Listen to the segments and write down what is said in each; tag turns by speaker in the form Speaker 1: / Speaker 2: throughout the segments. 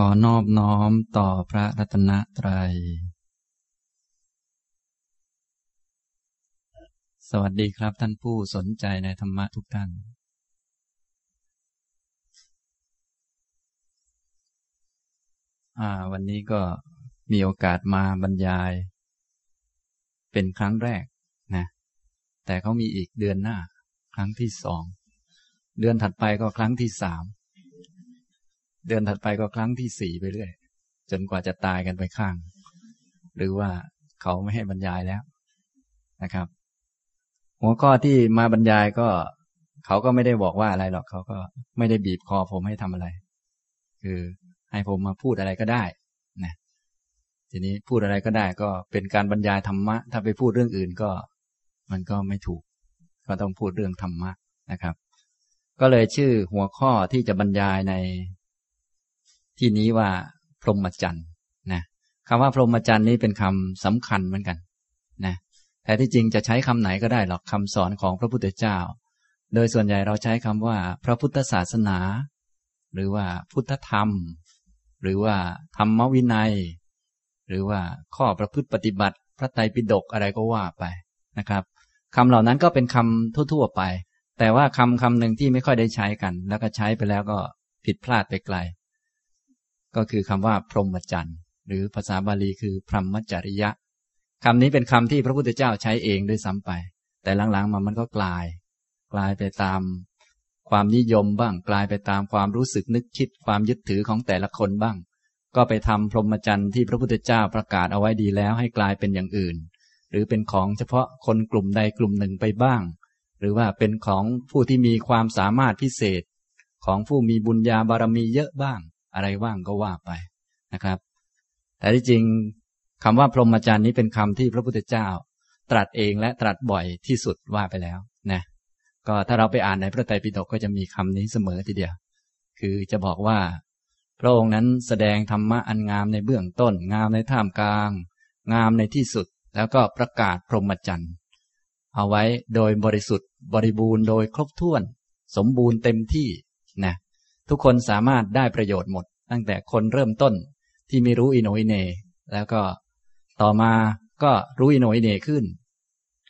Speaker 1: ขอนอบน้อมต่อพระรัตนตรัย สวัสดีครับท่านผู้สนใจในธรรมะทุกท่าน วันนี้ก็มีโอกาสมาบรรยาย เป็นครั้งแรกนะ แต่เขามีอีกเดือนหน้า ครั้งที่สอง เดือนถัดไปก็ครั้งที่สาม เดือนถัดไปก็ครั้งที่สี่ไปเรื่อย จนกว่าจะตายกันไปข้าง หรือว่าเขาไม่ให้บรรยายแล้วนะครับ หัวข้อที่มาบรรยายก็เขาก็ไม่ได้บอกว่าอะไรหรอกเขาก็ไม่ได้บีบคอผมให้ทำอะไร คือให้ผมมาพูดอะไรก็ได้นะทีนี้พูดอะไรก็ได้ก็เป็นการบรรยายธรรมะ ถ้าไปพูดเรื่องอื่นก็ มันก็ไม่ถูก ก็ต้องพูดเรื่องธรรมะนะครับ ก็เลยชื่อหัวข้อที่จะบรรยายใน ที่นี้ว่าพรหมจรรย์นะคำว่าพรหมจรรย์นี้เป็นคำสำคัญเหมือนกันนะแต่ที่จริงจะใช้คำไหนก็ได้หรอกคำสอนของพระพุทธเจ้า โดยส่วนใหญ่เราใช้คำว่า พระพุทธศาสนา หรือว่าพุทธธรรม หรือว่าธรรมวินัย หรือว่าข้อประพฤติปฏิบัติ พระไตรปิฎกอะไรก็ว่าไปนะครับคำเหล่านั้นก็เป็นคำทั่วๆไป แต่ว่าคำคำหนึ่งที่ไม่ค่อยได้ใช้กัน แล้วก็ใช้ไปแล้วก็ผิดพลาดไปไกล ก็คือคำว่า พรหมจรรย์ หรือภาษาบาลีคือ พรหมจริยะคำนี้เป็นคำที่พระพุทธเจ้าใช้เองด้วยซ้ำไป แต่หลังๆมามันก็กลาย กลายไปตามความนิยมบ้าง กลายไปตามความรู้สึกนึกคิดความยึดถือของแต่ละคนบ้าง ก็ไปทำพรหมจรรย์ที่พระพุทธเจ้าประกาศเอาไว้ดีแล้วให้กลายเป็นอย่างอื่น หรือเป็นของเฉพาะคนกลุ่มใดกลุ่มหนึ่งไปบ้าง หรือว่าเป็นของผู้ที่มีความสามารถพิเศษ ของผู้มีบุญญาบารมีเยอะบ้าง อะไรว่างก็ว่าไปนะครับ แต่ที่จริงคำว่าพรหมจรรย์นี้เป็นคำที่พระพุทธเจ้า ตรัสเองและตรัสบ่อยที่สุดว่าไปแล้วนะก็ถ้าเราไปอ่านในพระไตรปิฎกก็จะมีคำนี้เสมอทีเดียว คือจะบอกว่า พระองค์นั้นแสดงธรรมะอันงามในเบื้องต้น งามในท่ามกลาง งามในที่สุด แล้วก็ประกาศพรหมจรรย์เอาไว้โดยบริสุทธิ์ บริบูรณ์โดยครบถ้วน สมบูรณ์เต็มที่นะทุกคนสามารถได้ประโยชน์หมด ตั้งแต่คนเริ่มต้นที่ไม่รู้อิโนอิเน แล้วก็ต่อมาก็รู้อิโนอิเนขึ้น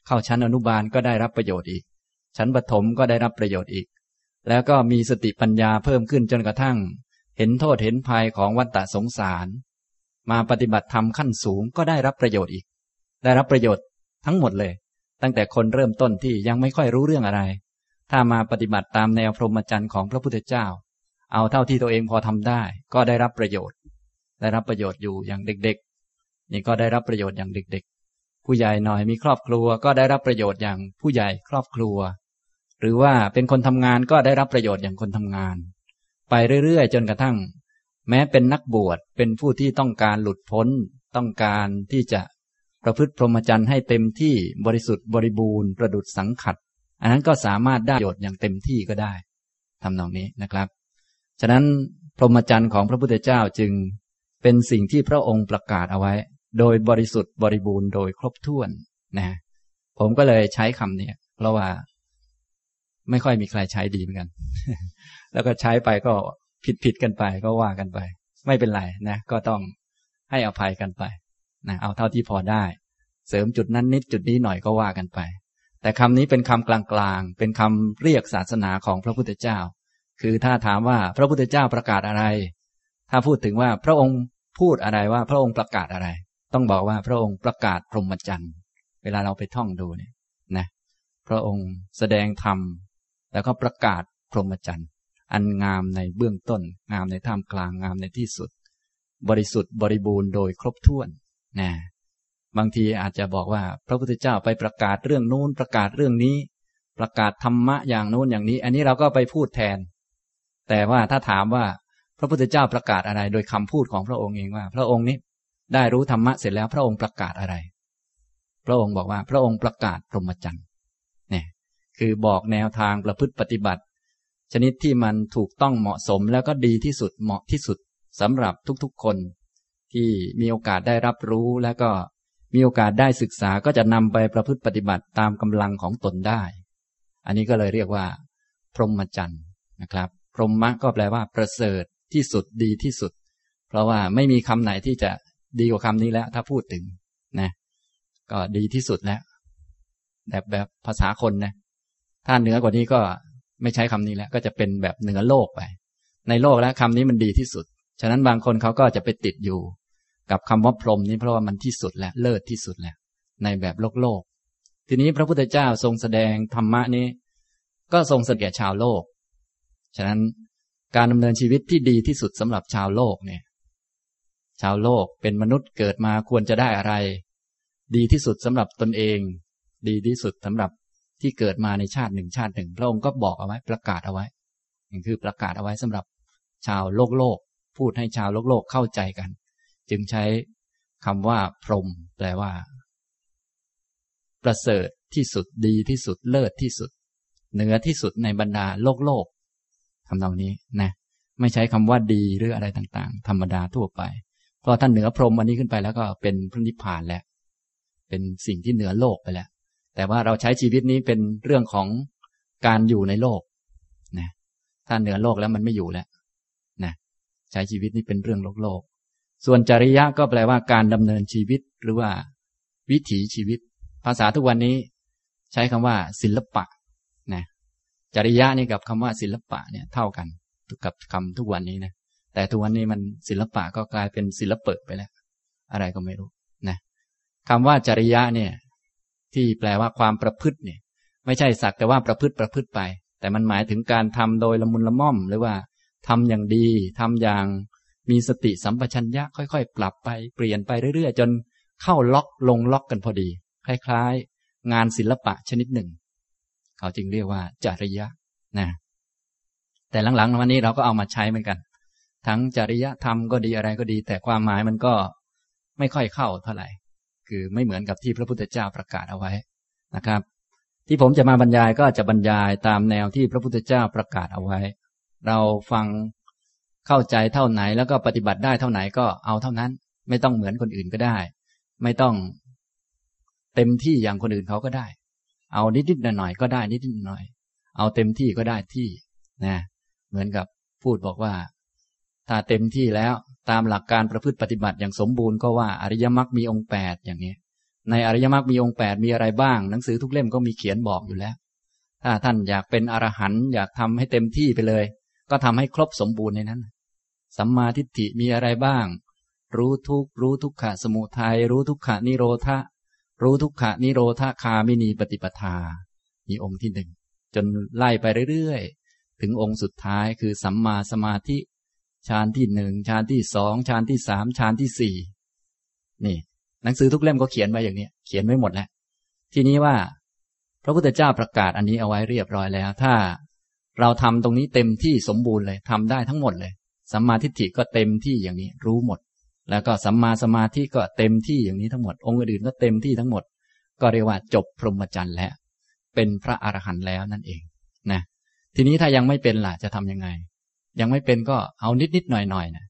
Speaker 1: เข้าชั้นอนุบาลก็ได้รับประโยชน์อีก ชั้นปฐมก็ได้รับประโยชน์อีก แล้วก็มีสติปัญญาเพิ่มขึ้นจนกระทั่ง เห็นโทษเห็นภัยของวัฏฏะสงสาร มาปฏิบัติธรรมขั้นสูงก็ได้รับประโยชน์อีก ได้รับประโยชน์ทั้งหมดเลย ตั้งแต่คนเริ่มต้นที่ยังไม่ค่อยรู้เรื่องอะไร ถ้ามาปฏิบัติตามแนวพรหมจรรย์ของพระพุทธเจ้า เอาเท่าที่ตัวเองพอทำได้ ก็ได้รับประโยชน์ ได้รับประโยชน์อยู่อย่างเด็ก ๆ นี่ก็ได้รับประโยชน์อย่างเด็ก ๆ ผู้ใหญ่หน่อยมีครอบครัว ก็ได้รับประโยชน์อย่างผู้ใหญ่ครอบครัว หรือว่าเป็นคนทำงานก็ได้รับประโยชน์อย่างคนทำงาน ไปเรื่อยๆ จนกระทั่ง แม้เป็นนักบวชเป็นผู้ที่ต้องการหลุดพ้น ต้องการที่จะประพฤติพรหมจรรย์ให้เต็มที่บริสุทธิ์บริบูรณ์ประดุดสังขัด อันนั้นก็สามารถได้ประโยชน์อย่างเต็มที่ก็ได้ทำนองนี้นะครับ ฉะนั้นพรหมจรรย์ของพระพุทธเจ้าจึงเป็นสิ่งที่พระองค์ประกาศเอาไว้ โดยบริสุทธิ์บริบูรณ์โดยครบถ้วนนะผมก็เลยใช้คำนี้เพราะว่า ไม่ค่อยมีใครใช้ดีเหมือนกัน แล้วก็ใช้ไปก็ผิดผิดกันไปก็ว่ากันไป ไม่เป็นไรนะ ก็ต้องให้อภัยกันไปนะเอาเท่าที่พอได้ เสริมจุดนั้นนิดจุดนี้หน่อยก็ว่ากันไป แต่คำนี้เป็นคำกลางๆ เป็นคำเรียกศาสนาของพระพุทธเจ้า คือถ้าถามว่าพระพุทธเจ้าประกาศอะไร ถ้าพูดถึงว่าพระองค์พูดอะไรว่าพระองค์ประกาศอะไร ต้องบอกว่าพระองค์ประกาศพรหมจรรย์เวลาเราไปท่องดูเนี่ยนะพระองค์แสดงธรรมแล้วก็ประกาศพรหมจรรย์อันงามในเบื้องต้น งามในท่ามกลางงามในที่สุด บริสุทธิ์บริบูรณ์โดยครบถ้วนนะบางทีอาจจะบอกว่าพระพุทธเจ้าไปประกาศเรื่องนู้นประกาศเรื่องนี้ ประกาศธรรมะอย่างนู้นอย่างนี้ อันนี้เราก็ไปพูดแทน แต่ว่าถ้าถามว่าพระพุทธเจ้าประกาศอะไร โดยคำพูดของพระองค์เองว่า พระองค์นี้ได้รู้ธรรมะเสร็จแล้วพระองค์ประกาศอะไร พระองค์บอกว่าพระองค์ประกาศพรหมจรรย์เนี่ยคือบอกแนวทางประพฤติปฏิบัติ ชนิดที่มันถูกต้องเหมาะสมแล้วก็ดีที่สุดเหมาะที่สุดสำหรับทุกๆคน ที่มีโอกาสได้รับรู้แล้วก็มีโอกาสได้ศึกษาก็จะนำไปประพฤติปฏิบัติตามกำลังของตนได้ อันนี้ก็เลยเรียกว่า พรหมจรรย์นะครับ พรหมะก็แปลว่าประเสริฐที่สุดดีที่สุด เพราะว่าไม่มีคำไหนที่จะดีกว่าคำนี้แล้ว ถ้าพูดถึงนะก็ดีที่สุดแล้วแบบแบบภาษาคนนะ ถ้าเหนือกว่านี้ก็ไม่ใช้คำนี้แล้ว ก็จะเป็นแบบเหนือโลกไป ในโลกแล้วคำนี้มันดีที่สุด ฉะนั้นบางคนเขาก็จะไปติดอยู่ กับคำว่าพรหมนี้เพราะว่ามันที่สุดแล้ว เลิศที่สุดแล้ว ในแบบโลกโลก ทีนี้พระพุทธเจ้าทรงแสดงธรรมะนี้ ก็ทรงเสด็จชาวโลก ฉะนั้นการดำเนินชีวิตที่ดีที่สุดสำหรับชาวโลกเนี่ย ชาวโลกเป็นมนุษย์เกิดมาควรจะได้อะไร ดีที่สุดสำหรับตนเอง ดีที่สุดสำหรับที่เกิดมาในชาติหนึ่งชาติหนึ่ง พระองค์ก็บอกเอาไว้ประกาศเอาไว้นี่คือประกาศเอาไว้สำหรับชาวโลกโลก พูดให้ชาวโลกโลกเข้าใจกัน จึงใช้คำว่าพรหมแปลว่า ประเสริฐที่สุดดีที่สุดเลิศที่สุด เหนือที่สุดในบรรดาโลกโลก ทำตรงนี้นะไม่ใช้คำว่าดีหรืออะไรต่างๆ ธรรมดาทั่วไป เพราะท่านเหนือพรหมอันนี้ขึ้นไปแล้วก็เป็นพระนิพพานแล้ว เป็นสิ่งที่เหนือโลกไปแล้ว แต่ว่าเราใช้ชีวิตนี้เป็นเรื่องของการอยู่ในโลกนะถ้าเหนือโลกแล้วมันไม่อยู่แล้วนะใช้ชีวิตนี้เป็นเรื่องโลกโลก ส่วนจริยะก็แปลว่าการดำเนินชีวิตหรือว่า วิถีชีวิต ภาษาทุกวันนี้ ใช้คำว่า ศิลปะ จริยะนี่กับคำว่าศิลปะเนี่ยเท่ากันกับคำทุกวันนี้นะแต่ทุกวันนี้มันศิลปะก็กลายเป็นศิลปะไปแล้ว อะไรก็ไม่รู้นะคำว่าจริยะเนี่ย ที่แปลว่าความประพฤติเนี่ย ไม่ใช่สักแต่ว่าประพฤติประพฤติไป แต่มันหมายถึงการทำโดยละมุนละม่อม หรือว่าทำอย่างดีทำอย่างมีสติสัมปชัญญะค่อยๆ ปรับไปเปลี่ยนไปเรื่อยๆ จนเข้าล็อกลงล็อกกันพอดี คล้ายๆ งานศิลปะชนิดหนึ่ง เขาจึงเรียกว่าจริยะนะแต่หลังๆวันนี้เราก็เอามาใช้เหมือนกัน ทั้งจริยธรรมก็ดีอะไรก็ดี แต่ความหมายมันก็ไม่ค่อยเข้าเท่าไหร่ คือไม่เหมือนกับที่พระพุทธเจ้าประกาศเอาไว้นะครับ ที่ผมจะมาบรรยายก็จะบรรยายตามแนวที่พระพุทธเจ้าประกาศเอาไว้ เราฟังเข้าใจเท่าไหนแล้วก็ปฏิบัติได้เท่าไหนก็เอาเท่านั้น ไม่ต้องเหมือนคนอื่นก็ได้ ไม่ต้องเต็มที่อย่างคนอื่นเขาก็ได้ เอานิดๆหน่อยๆก็ได้นิดๆหน่อยเอาเต็มที่ก็ได้ที่นะเหมือนกับพูดบอกว่า ถ้าเต็มที่แล้วตามหลักการประพฤติปฏิบัติอย่างสมบูรณ์ก็ว่าอริยมรรคมีองค์แปดอย่างนี้ ในอริยมรรคมีองค์แปดมีอะไรบ้าง หนังสือทุกเล่มก็มีเขียนบอกอยู่แล้ว ถ้าท่านอยากเป็นอรหันต์อยากทำให้เต็มที่ไปเลย ก็ทำให้ครบสมบูรณ์ในนั้น สัมมาทิฏฐิมีอะไรบ้าง รู้ทุกรู้ทุกขะสมุทัยรู้ทุกขะนิโรธะ รู้ทุกขะนิโรธาคามินีปฏิปทามีองค์ที่หนึ่งจนไล่ไปเรื่อยๆ ถึงองค์สุดท้ายคือสัมมาสมาธิฌานที่หนึ่งฌานที่สองฌานที่สามฌานที่สี่นี่หนังสือทุกเล่มก็เขียนไว้อย่างนี้เขียนไว้หมดแล้ว ทีนี้ว่า พระพุทธเจ้าประกาศอันนี้เอาไว้เรียบร้อยแล้ว ถ้าเราทำตรงนี้เต็มที่สมบูรณ์เลยทำได้ทั้งหมดเลยสัมมาทิฏฐิก็เต็มที่อย่างนี้ รู้หมด แล้วก็สัมมาสมาธิก็เต็มที่อย่างนี้ทั้งหมด องค์อื่นก็เต็มที่ทั้งหมด ก็เรียกว่าจบพรหมจรรย์แล้ว เป็นพระอรหันต์แล้วนั่นเองนะทีนี้ถ้ายังไม่เป็นล่ะจะทํำยังไง ยังไม่เป็นก็เอานิดนิดหน่อยหน่อยนะ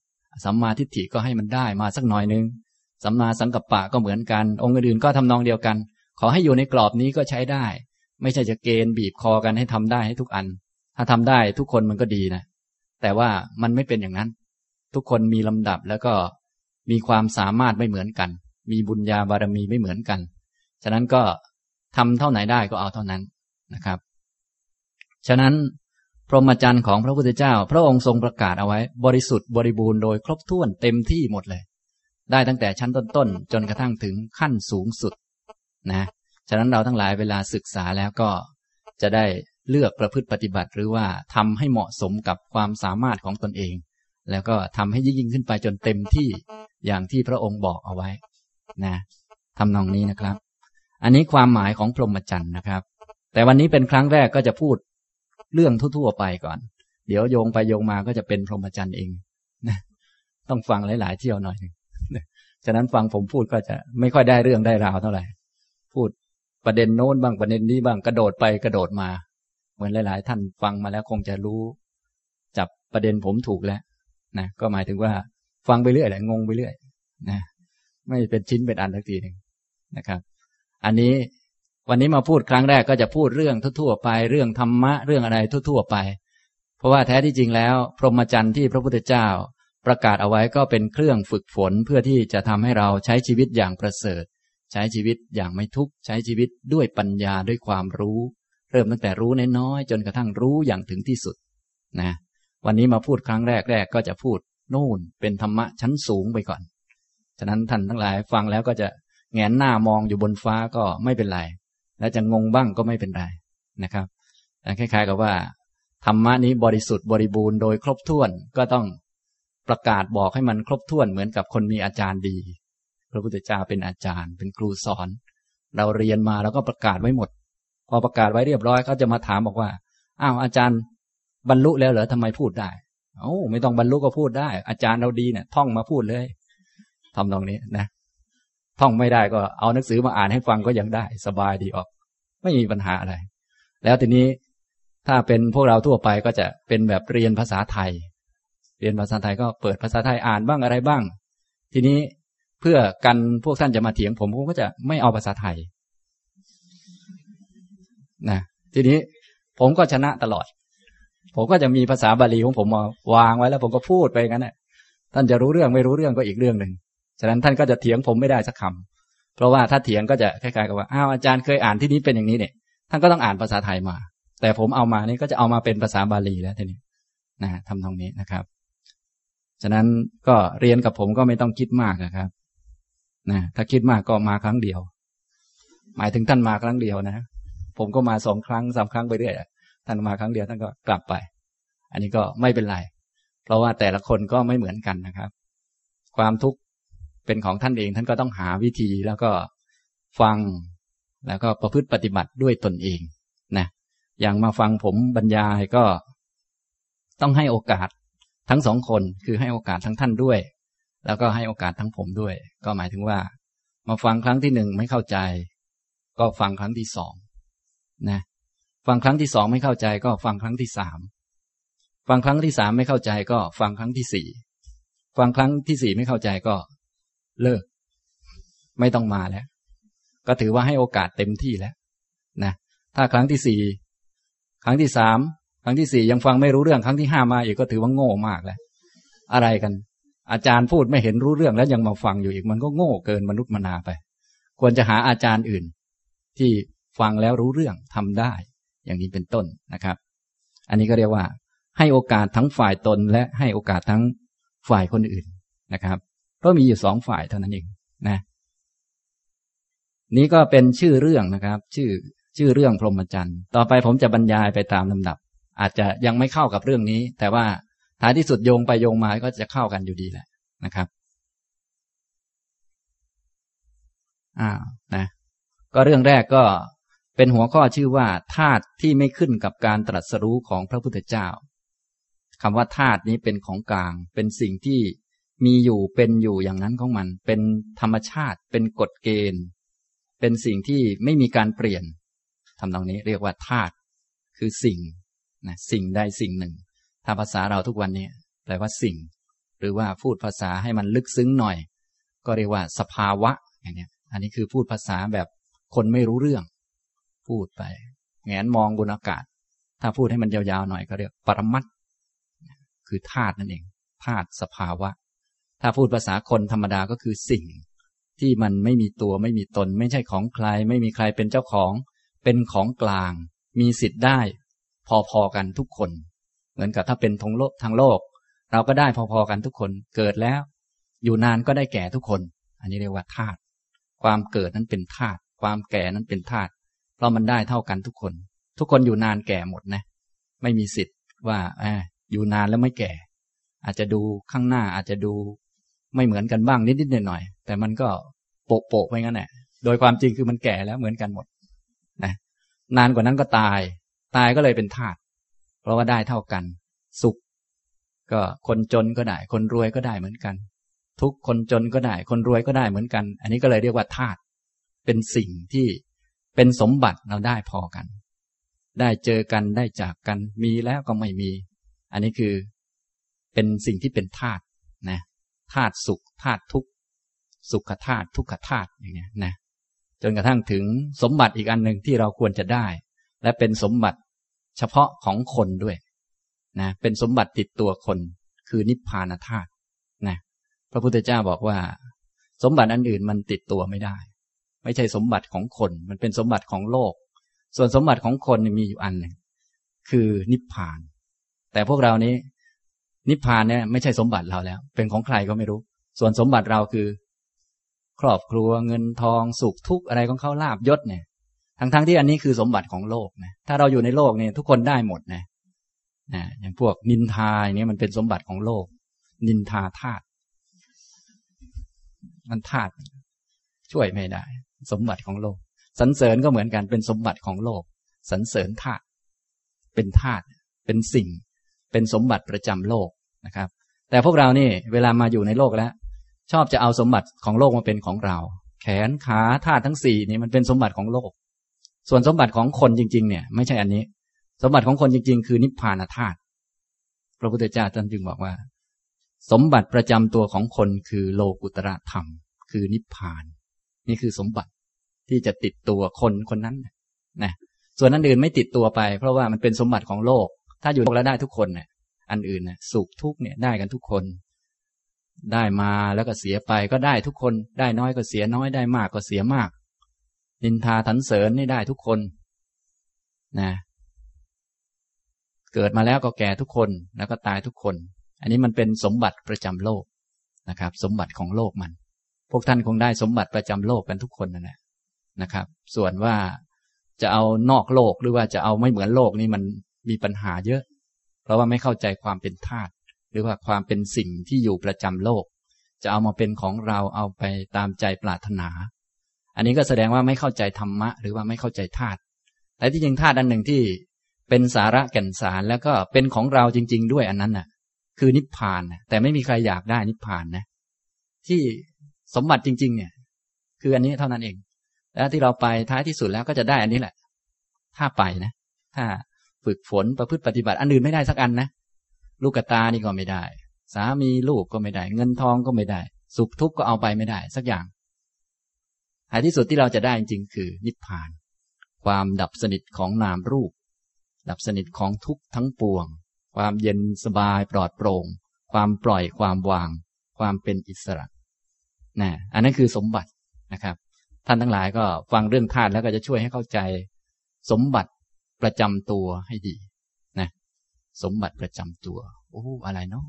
Speaker 1: สัมมาทิฏฐิก็ให้มันได้มาสักหน่อยนึงสัมมาสังกัปปะก็เหมือนกัน องค์อื่นก็ทำนองเดียวกัน ขอให้อยู่ในกรอบนี้ก็ใช้ได้ ไม่ใช่จะเกณฑ์บีบคอกันให้ทำได้ให้ทุกอัน ถ้าทำได้ทุกคนมันก็ดีนะแต่ว่ามันไม่เป็นอย่างนั้น ทุกคนมีลำดับแล้วก็ มีความสามารถไม่เหมือนกัน มีบุญญาบารมีไม่เหมือนกัน ฉะนั้นก็ทำเท่าไหนได้ก็เอาเท่านั้นนะครับ ฉะนั้นพรหมจรรย์ของพระพุทธเจ้า พระองค์ทรงประกาศเอาไว้ บริสุทธิ์บริบูรณ์โดยครบถ้วนเต็มที่หมดเลย ได้ตั้งแต่ชั้นต้นๆ จนกระทั่งถึงขั้นสูงสุดนะฉะนั้นเราทั้งหลายเวลาศึกษาแล้วก็จะได้เลือกประพฤติปฏิบัติ หรือว่าทำให้เหมาะสมกับความสามารถของตนเอง แล้วก็ทำให้ยิ่งขึ้นไปจนเต็มที่ อย่างที่พระองค์บอกเอาไว้นะทำนองนี้นะครับ อันนี้ความหมายของพรหมจรรย์นะครับ แต่วันนี้เป็นครั้งแรกก็จะพูดเรื่องทั่วๆไปก่อน เดี๋ยวโยงไปโยงมาก็จะเป็นพรหมจรรย์เองนะต้องฟังหลาย ๆ เที่ยวหน่อยฉะนั้นฟังผมพูดก็จะไม่ค่อยได้เรื่องได้ราวเท่าไหร่ พูดประเด็นโน้นบ้างประเด็นนี้บ้างกระโดดไปกระโดดมา เหมือนหลาย ๆ ท่านฟังมาแล้วคงจะรู้ จับประเด็นผมถูกแล้วนะก็หมายถึงว่า ฟังไปเรื่อยแหละงงไปเรื่อยนะไม่เป็นชิ้นเป็นอันทักทีหนึ่งนะครับ อันนี้วันนี้มาพูดครั้งแรกก็จะพูดเรื่องทั่วๆไปเรื่องธรรมะเรื่องอะไรทั่วๆไป เพราะว่าแท้ที่จริงแล้ว พรหมจรรย์ที่พระพุทธเจ้า ประกาศเอาไว้ก็เป็นเครื่องฝึกฝนเพื่อที่จะทำให้เราใช้ชีวิตอย่างประเสริฐ ใช้ชีวิตอย่างไม่ทุกข์ใช้ชีวิตด้วยปัญญาด้วยความรู้ เริ่มตั้งแต่รู้น้อยๆจนกระทั่งรู้อย่างถึงที่สุดนะวันนี้มาพูดครั้งแรกแรกก็จะพูด นู่นเป็นธรรมะชั้นสูงไปก่อน ฉะนั้นท่านทั้งหลายฟังแล้วก็จะแงนหน้ามองอยู่บนฟ้าก็ไม่เป็นไร และจะงงบ้างก็ไม่เป็นไรนะครับคล้ายๆกับว่าธรรมะนี้บริสุทธิ์บริบูรณ์โดยครบถ้วนก็ต้องประกาศบอกให้มันครบถ้วนเหมือนกับคนมีอาจารย์ดี พระพุทธเจ้าเป็นอาจารย์ เป็นครูสอน เราเรียนมาแล้วก็ประกาศไว้หมด พอประกาศไว้เรียบร้อยเขาจะมาถามบอกว่า อ้าวอาจารย์บรรลุแล้วเหรอทำไมพูดได้ โอ้ไม่ต้องบรรลุก็พูดได้ อาจารย์เราดีเนี่ยท่องมาพูดเลยทำตรงนี้นะ ท่องไม่ได้ก็เอาหนังสือมาอ่านให้ฟังก็ยังได้ สบายดีออก ไม่มีปัญหาอะไร แล้วทีนี้ถ้าเป็นพวกเราทั่วไปก็จะเป็นแบบเรียนภาษาไทย เรียนภาษาไทยก็เปิดภาษาไทยอ่านบ้างอะไรบ้าง ทีนี้เพื่อกันพวกท่านจะมาเถียงผมผมก็จะไม่เอาภาษาไทยนะทีนี้ผมก็ชนะตลอด ผมก็จะมีภาษาบาลีของผมมาวางไว้แล้ว ผมก็พูดไปงั้นแหละท่านจะรู้เรื่องไม่รู้เรื่องก็อีกเรื่องหนึ่งฉะนั้นท่านก็จะเถียงผมไม่ได้สักคำเพราะว่าถ้าเถียงก็จะคล้ายๆกับว่าอ้าวอาจารย์เคยอ่านที่นี้เป็นอย่างนี้เนี่ยท่านก็ต้องอ่านภาษาไทยมา แต่ผมเอามานี่ก็จะเอามาเป็นภาษาบาลีแล้วทีนี้นะทำตรงนี้นะครับ ฉะนั้นก็เรียนกับผมก็ไม่ต้องคิดมากนะครับนะถ้าคิดมากก็มาครั้งเดียว หมายถึงท่านมาครั้งเดียวนะ ผมก็มาสองครั้งสามครั้งไปเรื่อย ท่านมาครั้งเดียวท่านก็กลับไป อันนี้ก็ไม่เป็นไร เพราะว่าแต่ละคนก็ไม่เหมือนกันนะครับ ความทุกข์เป็นของท่านเองท่านก็ต้องหาวิธีแล้วก็ฟังแล้วก็ประพฤติปฏิบัติด้วยตนเองนะอย่างมาฟังผมบรรยายก็ต้องให้โอกาสทั้งสองคนคือให้โอกาสทั้งท่านด้วย แล้วก็ให้โอกาสทั้งผมด้วย ก็หมายถึงว่า มาฟังครั้งที่หนึ่งไม่เข้าใจ ก็ฟังครั้งที่สองนะ ฟังครั้งที่สองไม่เข้าใจก็ฟังครั้งที่สามฟังครั้งที่สามไม่เข้าใจก็ฟังครั้งที่สี่ฟังครั้งที่สี่ไม่เข้าใจก็ เลิก ไม่ต้องมาแล้ว ก็ถือว่าให้โอกาสเต็มที่แล้วนะถ้าครั้งที่สี่ครั้งที่สามครั้งที่สี่ยังฟังไม่รู้เรื่องครั้งที่ห้ามาอีกก็ถือว่าโง่มากแล้วอะไรกัน อาจารย์พูดไม่เห็นรู้เรื่องแล้วยังมาฟังอยู่อีกมันก็โง่เกินมนุษย์มนาไป ควรจะหาอาจารย์อื่น ที่ฟังแล้วรู้เรื่องทำได้ อย่างนี้เป็นต้นนะครับ อันนี้ก็เรียกว่า ให้โอกาสทั้งฝ่ายตนและให้โอกาสทั้งฝ่ายคนอื่นนะครับก็มีอยู่สองฝ่ายเท่านั้นเองนะ นี้ก็เป็นชื่อเรื่องนะครับ ชื่อชื่อเรื่องพรหมจรรย์ต่อไปผมจะบรรยายไปตามลำดับ อาจจะยังไม่เข้ากับเรื่องนี้ แต่ว่าท้ายที่สุดโยงไปโยงมาก็จะเข้ากันอยู่ดีแหละนะครับอ้าวนะ ก็เรื่องแรกก็ เป็นหัวข้อชื่อว่าธาตุที่ไม่ขึ้นกับการตรัสรู้ของพระพุทธเจ้าคำว่าธาตุนี้เป็นของกลาง เป็นสิ่งที่มีอยู่เป็นอยู่อย่างนั้นของมัน เป็นธรรมชาติ เป็นกฎเกณฑ์ เป็นสิ่งที่ไม่มีการเปลี่ยนทำตรงนี้เรียกว่าธาตุคือสิ่งนะสิ่งใดสิ่งหนึ่ง ถ้าภาษาเราทุกวันนี้แปลว่าสิ่ง หรือว่าพูดภาษาให้มันลึกซึ้งหน่อย ก็เรียกว่าสภาวะอย่างนี้อันนี้คือพูดภาษาแบบคนไม่รู้เรื่อง พูดไปแงนมองบนอากาศ ถ้าพูดให้มันยาวๆหน่อยก็เรียกปรมัตคือธาตุนั่นเองธาตุสภาวะ ถ้าพูดภาษาคนธรรมดาก็คือสิ่ง ที่มันไม่มีตัวไม่มีตน ไม่ใช่ของใคร ไม่มีใครเป็นเจ้าของ เป็นของกลาง มีสิทธิ์ได้ พอๆกันทุกคน เหมือนกับถ้าเป็นทงโลกทางโลก เราก็ได้พอๆกันทุกคนเกิดแล้ว อยู่นานก็ได้แก่ทุกคน อันนี้เรียกว่าธาตุความเกิดนั้นเป็นธาตุความแก่นั้นเป็นธาตุ เพราะมันได้เท่ากันทุกคน ทุกคนอยู่นานแก่หมดนะ ไม่มีสิทธิ์ว่าออยู่นานแล้วไม่แก่ อาจจะดูข้างหน้าอาจจะดูไม่เหมือนกันบ้างนิดๆหน่อยๆแต่มันก็โปะๆไปงั้นแหละโดยความจริงคือมันแก่แล้วเหมือนกันหมดนะนานกว่านั้นก็ตาย ตายก็เลยเป็นธาตุเพราะว่าได้เท่ากัน สุข ก็คนจนก็ได้ คนรวยก็ได้เหมือนกัน ทุกคนจนก็ได้ คนรวยก็ได้เหมือนกัน อันนี้ก็เลยเรียกว่าธาตุเป็นสิ่งที่ เป็นสมบัติเราได้พอกัน ได้เจอกันได้จากกันมีแล้วก็ไม่มี อันนี้คือเป็นสิ่งที่เป็นธาตุนะธาตุสุขธาตุทุกข์สุขธาตุทุกขธาตุอย่างเงี้ยนะจนกระทั่งถึงสมบัติอีกอันหนึ่งที่เราควรจะได้ และเป็นสมบัติเฉพาะของคนด้วยนะเป็นสมบัติติดตัวคน คือนิพพานธาตุนะพระพุทธเจ้าบอกว่า สมบัติอันอื่นมันติดตัวไม่ได้ ไม่ใช่สมบัติของคน มันเป็นสมบัติของโลก ส่วนสมบัติของคนมีอยู่อันหนึ่งคือนิพพาน แต่พวกเรานี้ นิพพานเนี่ยไม่ใช่สมบัติเราแล้ว เป็นของใครก็ไม่รู้ ส่วนสมบัติเราคือ ครอบครัวเงินทองสุขทุกข์อะไรของเขาลาบยศเนี่ย ทั้งๆทที่อันนี้คือสมบัติของโลกนะถ้าเราอยู่ในโลกเนี่ยทุกคนได้หมดนะนะอย่างพวกนินทาอย่างนี้มันเป็นสมบัติของโลก นินทาธาตุมันธาตุช่วยไม่ได้ สมบัติของโลกสรรเสริญก็เหมือนกันเป็นสมบัติของโลกสรรเสริญธาตุเป็นธาตุเป็นสิ่ง เป็นสมบัติประจำโลกนะครับ แต่พวกเรานี่เวลามาอยู่ในโลกแล้ว ชอบจะเอาสมบัติของโลกมาเป็นของเรา แขนขาธาตุทั้งสี่นี่มันเป็นสมบัติของโลก ส่วนสมบัติของคนจริง ๆ เนี่ย ไม่ใช่อันนี้ สมบัติของคนจริง ๆ คือนิพพานธาตุพระพุทธเจ้าท่านจึงบอกว่า สมบัติประจำตัวของคนคือโลกุตระธรรม คือนิพพาน นี่คือสมบัติที่จะติดตัวคนคนนั้นนะส่วนอันอื่นไม่ติดตัวไป เพราะว่ามันเป็นสมบัติของโลก ถ้าอยู่โลกแล้วได้ทุกคนเนี่ยอันอื่นเนี่ยสุขทุกเนี่ยได้กันทุกคน ได้มาแล้วก็เสียไปก็ได้ทุกคน ได้น้อยก็เสียน้อยได้มากก็เสียมาก นินทาทันเสริญนี่ได้ทุกคนนะเกิดมาแล้วก็แก่ทุกคนแล้วก็ตายทุกคน อันนี้มันเป็นสมบัติประจำโลกนะครับ สมบัติของโลกมัน พวกท่านคงได้สมบัติประจำโลกกันทุกคนนั่นแหละนะครับ ส่วนว่าจะเอานอกโลกหรือว่าจะเอาไม่เหมือนโลกนี่มันมีปัญหาเยอะ เพราะว่าไม่เข้าใจความเป็นธาตุหรือว่าความเป็นสิ่งที่อยู่ประจำโลก จะเอามาเป็นของเราเอาไปตามใจปรารถนา อันนี้ก็แสดงว่าไม่เข้าใจธรรมะ หรือว่าไม่เข้าใจธาตุแต่ที่จริงธาตุอันหนึ่งที่เป็นสาระแก่นสารแล้วก็เป็นของเราจริง ๆ ด้วยอันนั้นน่ะ คือนิพพานแต่ไม่มีใครอยากได้นิพพานนะที่ สมบัติจริง ๆ เนี่ย คืออันนี้เท่านั้นเอง แล้วที่เราไปท้ายที่สุดแล้วก็จะได้อันนี้แหละ ถ้าไปนะ ถ้าฝึกฝนประพฤติปฏิบัติอันอื่นไม่ได้สักอันนะลูกตานี่ก็ไม่ได้ สามีลูกก็ไม่ได้ เงินทองก็ไม่ได้ สุขทุกข์ก็เอาไปไม่ได้ สักอย่างท้ายที่สุดที่เราจะได้จริงคือ นิพพาน ความดับสนิทของนามรูป ดับสนิทของทุกทั้งปวง ความเย็นสบายปลอดโปร่ง ความปล่อยความวาง ความเป็นอิสระ นะอันนั้นคือสมบัตินะครับ ท่านทั้งหลายก็ฟังเรื่องธาตุแล้วก็จะช่วยให้เข้าใจ สมบัติประจำตัวให้ดีนะสมบัติประจำตัวโอ้อะไรเนาะ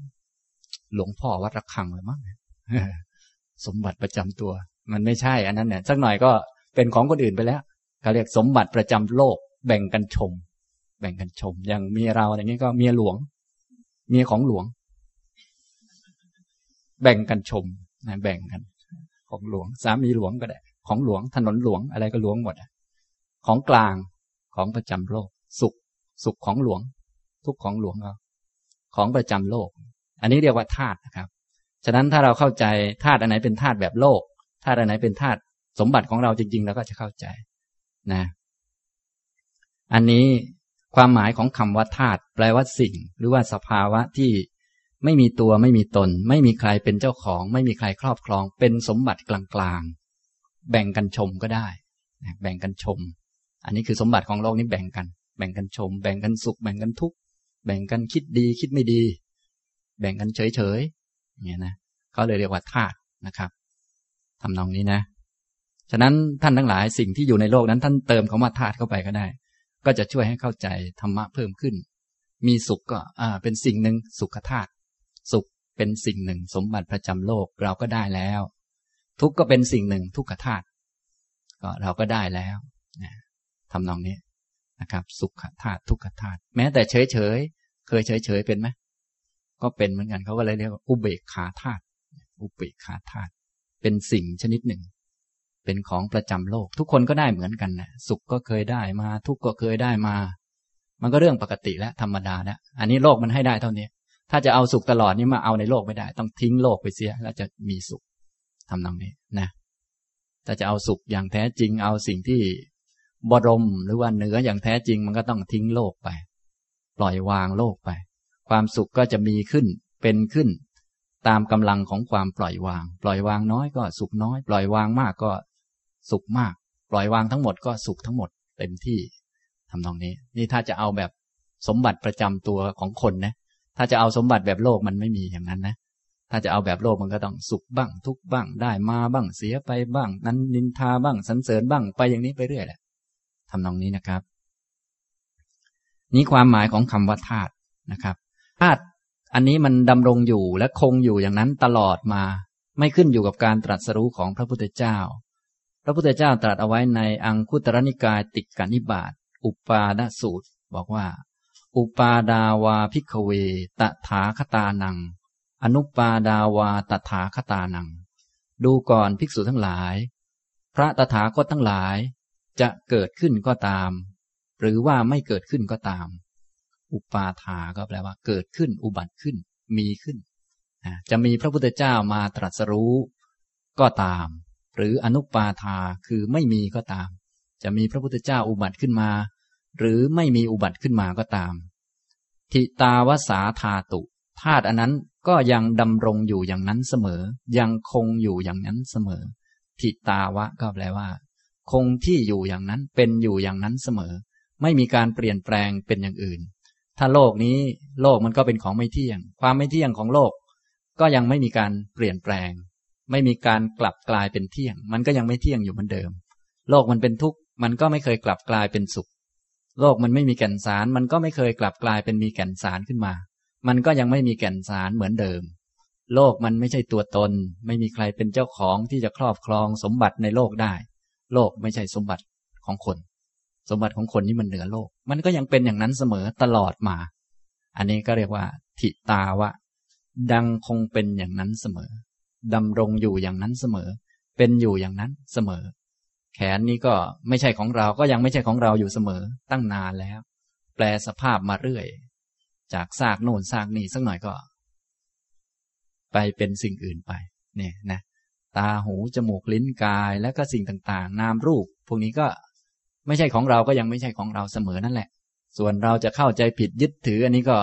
Speaker 1: หลวงพ่อวัดระฆังเลยมั้งสมบัติประจำตัว มันไม่ใช่อันนั้นเนี่ยสักหน่อยก็เป็นของคนอื่นไปแล้วเขาเรียกสมบัติประจำโลก แบ่งกันชม แบ่งกันชม อย่างเมียเราอย่างนี้ก็เมียหลวง เมียของหลวง แบ่งกันชมนะแบ่งกัน ของหลวง สามีหลวงก็ได้ ของหลวงถนนหลวงอะไรก็หลวงหมดของกลางของประจำโลก สุข สุขของหลวง ทุกของหลวงเราของประจำโลก อันนี้เรียกว่าธาตุนะครับฉะนั้นถ้าเราเข้าใจธาตุอันไหนเป็นธาตุแบบโลกธาตุอันไหนเป็นธาตุสมบัติของเราจริง ๆ เราก็จะเข้าใจนะ อันนี้ความหมายของคำว่าธาตุแปลว่าสิ่ง หรือว่าสภาวะที่ ไม่มีตัวไม่มีตน ไม่มีใครเป็นเจ้าของ ไม่มีใครครอบครอง เป็นสมบัติกลางๆ แบ่งกันชมก็ได้ แบ่งกันชม อันนี้คือสมบัติของโลกนี้แบ่งกัน แบ่งกันชม แบ่งกันสุข แบ่งกันทุกข์แบ่งกันคิดดีคิดไม่ดี แบ่งกันเฉยเฉยอย่างนี้นะเขาเลยเรียกว่าธาตุนะครับทำนองนี้นะ ฉะนั้นท่านทั้งหลายสิ่งที่อยู่ในโลกนั้น ท่านเติมคาว่าธาตุเข้าไปก็ได้ ก็จะช่วยให้เข้าใจธรรมะเพิ่มขึ้น มีสุขก็อ่าเป็นสิ่งหนึ่งสุขธาตุ สุขเป็นสิ่งหนึ่ง สมบัติประจำโลกเราก็ได้แล้ว ทุกข์ก็เป็นสิ่งหนึ่งทุกขธาตุก็เราก็ได้แล้วนะทำนองนี้นะครับ สุขธาตุทุกขธาตุแม้แต่เฉยเฉยเคยเฉยเฉยเป็นไหมก็เป็นเหมือนกันเขาก็เลยเรียกว่าอุเบกขาธาตุอุเบกขาธาตุเป็นสิ่งชนิดหนึ่ง เป็นของประจำโลก ทุกคนก็ได้เหมือนกันนะสุขก็เคยได้มา ทุกข์ก็เคยได้มา มันก็เรื่องปกติและธรรมดาแล้วอันนี้โลกมันให้ได้เท่านี้ ถ้าจะเอาสุขตลอดนี่มาเอาในโลกไม่ได้ ต้องทิ้งโลกไปเสีย แล้วจะมีสุขทำนองนี้นะถ้าจะเอาสุขอย่างแท้จริง เอาสิ่งที่บรมหรือว่าเหนืออย่างแท้จริง มันก็ต้องทิ้งโลกไป ปล่อยวางโลกไป ความสุขก็จะมีขึ้นเป็นขึ้น ตามกำลังของความปล่อยวาง ปล่อยวางน้อยก็สุขน้อย ปล่อยวางมากก็สุขมาก ปล่อยวางทั้งหมดก็สุขทั้งหมดเต็มที่ทำนองนี้ นี่ถ้าจะเอาแบบสมบัติประจำตัวของคนนะ ถ้าจะเอาสมบัติแบบโลกมันไม่มีอย่างนั้นนะ ถ้าจะเอาแบบโลกมันก็ต้องสุขบ้าง ทุกบ้าง ได้มาบ้างเสียไปบ้าง นั้นนินทาบ้างสรรเสริญบ้างไปอย่างนี้ไปเรื่อยแหละทำนองนี้นะครับ นี้ความหมายของคำว่าธาตุนะครับธาตุอันนี้มันดำรงอยู่และคงอยู่อย่างนั้นตลอดมา ไม่ขึ้นอยู่กับการตรัสรู้ของพระพุทธเจ้า พระพุทธเจ้าตรัสเอาไว้ในอังคุตรนิกายติกานิบาตอุปาดสูตร บอกว่า อุปาดาวาพิกเว ตถาคตานัง อนุปาดาวาตถาคตานัง ดูก่อนภิกษุทั้งหลาย พระตถาคตทั้งหลายจะเกิดขึ้นก็ตาม หรือว่าไม่เกิดขึ้นก็ตาม อุปาทาก็แปลว่า เกิดขึ้น อุบัติขึ้น มีขึ้น จะมีพระพุทธเจ้ามาตรัสรู้ก็ตาม หรืออนุปาทาคือไม่มีก็ตาม จะมีพระพุทธเจ้าอุบัติขึ้นมา หรือไม่มีอุบัติขึ้นมาก็ตาม ทิตาวสาธาตุธาตุอันนั้นก็ยังดำรงอยู่อย่างนั้นเสมอ ยังคงอยู่อย่างนั้นเสมอ ทิตาวะก็แปลว่า คงที่อยู่อย่างนั้นเป็นอยู่อย่างนั้นเสมอ ไม่มีการเปลี่ยนแปลงเป็นอย่างอื่น ถ้าโลกนี้โลกมันก็เป็นของไม่เที่ยง ความไม่เที่ยงของโลก ก็ยังไม่มีการเปลี่ยนแปลง ไม่มีการกลับกลายเป็นเที่ยง มันก็ยังไม่เที่ยงอยู่เหมือนเดิม โลกมันเป็นทุกข์มันก็ไม่เคยกลับกลายเป็นสุข โลกมันไม่มีแก่นสาร มันก็ไม่เคยกลับกลายเป็นมีแก่นสารขึ้นมา มันก็ยังไม่มีแก่นสารเหมือนเดิม โลกมันไม่ใช่ตัวตน ไม่มีใครเป็นเจ้าของที่จะครอบครองสมบัติในโลกได้ โลกไม่ใช่สมบัติของคน สมบัติของคนนี่มันเหนือโลก มันก็ยังเป็นอย่างนั้นเสมอตลอดมา อันนี้ก็เรียกว่า ทิตาวะ ดังคงเป็นอย่างนั้นเสมอดำรงอยู่อย่างนั้นเสมอ เป็นอยู่อย่างนั้นเสมอ แขนนี้ก็ไม่ใช่ของเรา ก็ยังไม่ใช่ของเราอยู่เสมอ ตั้งนานแล้ว แปลสภาพมาเรื่อย จากซากโน่นซากนี่สักหน่อยก็ ไปเป็นสิ่งอื่นไป เนี่ยนะ ตาหู จมูก ลิ้นกาย และก็สิ่งต่างๆ นามรูป พวกนี้ก็ไม่ใช่ของเราก็ยังไม่ใช่ของเราเสมอนั่นแหละ ส่วนเราจะเข้าใจผิดยึดถือ อันนี้ก็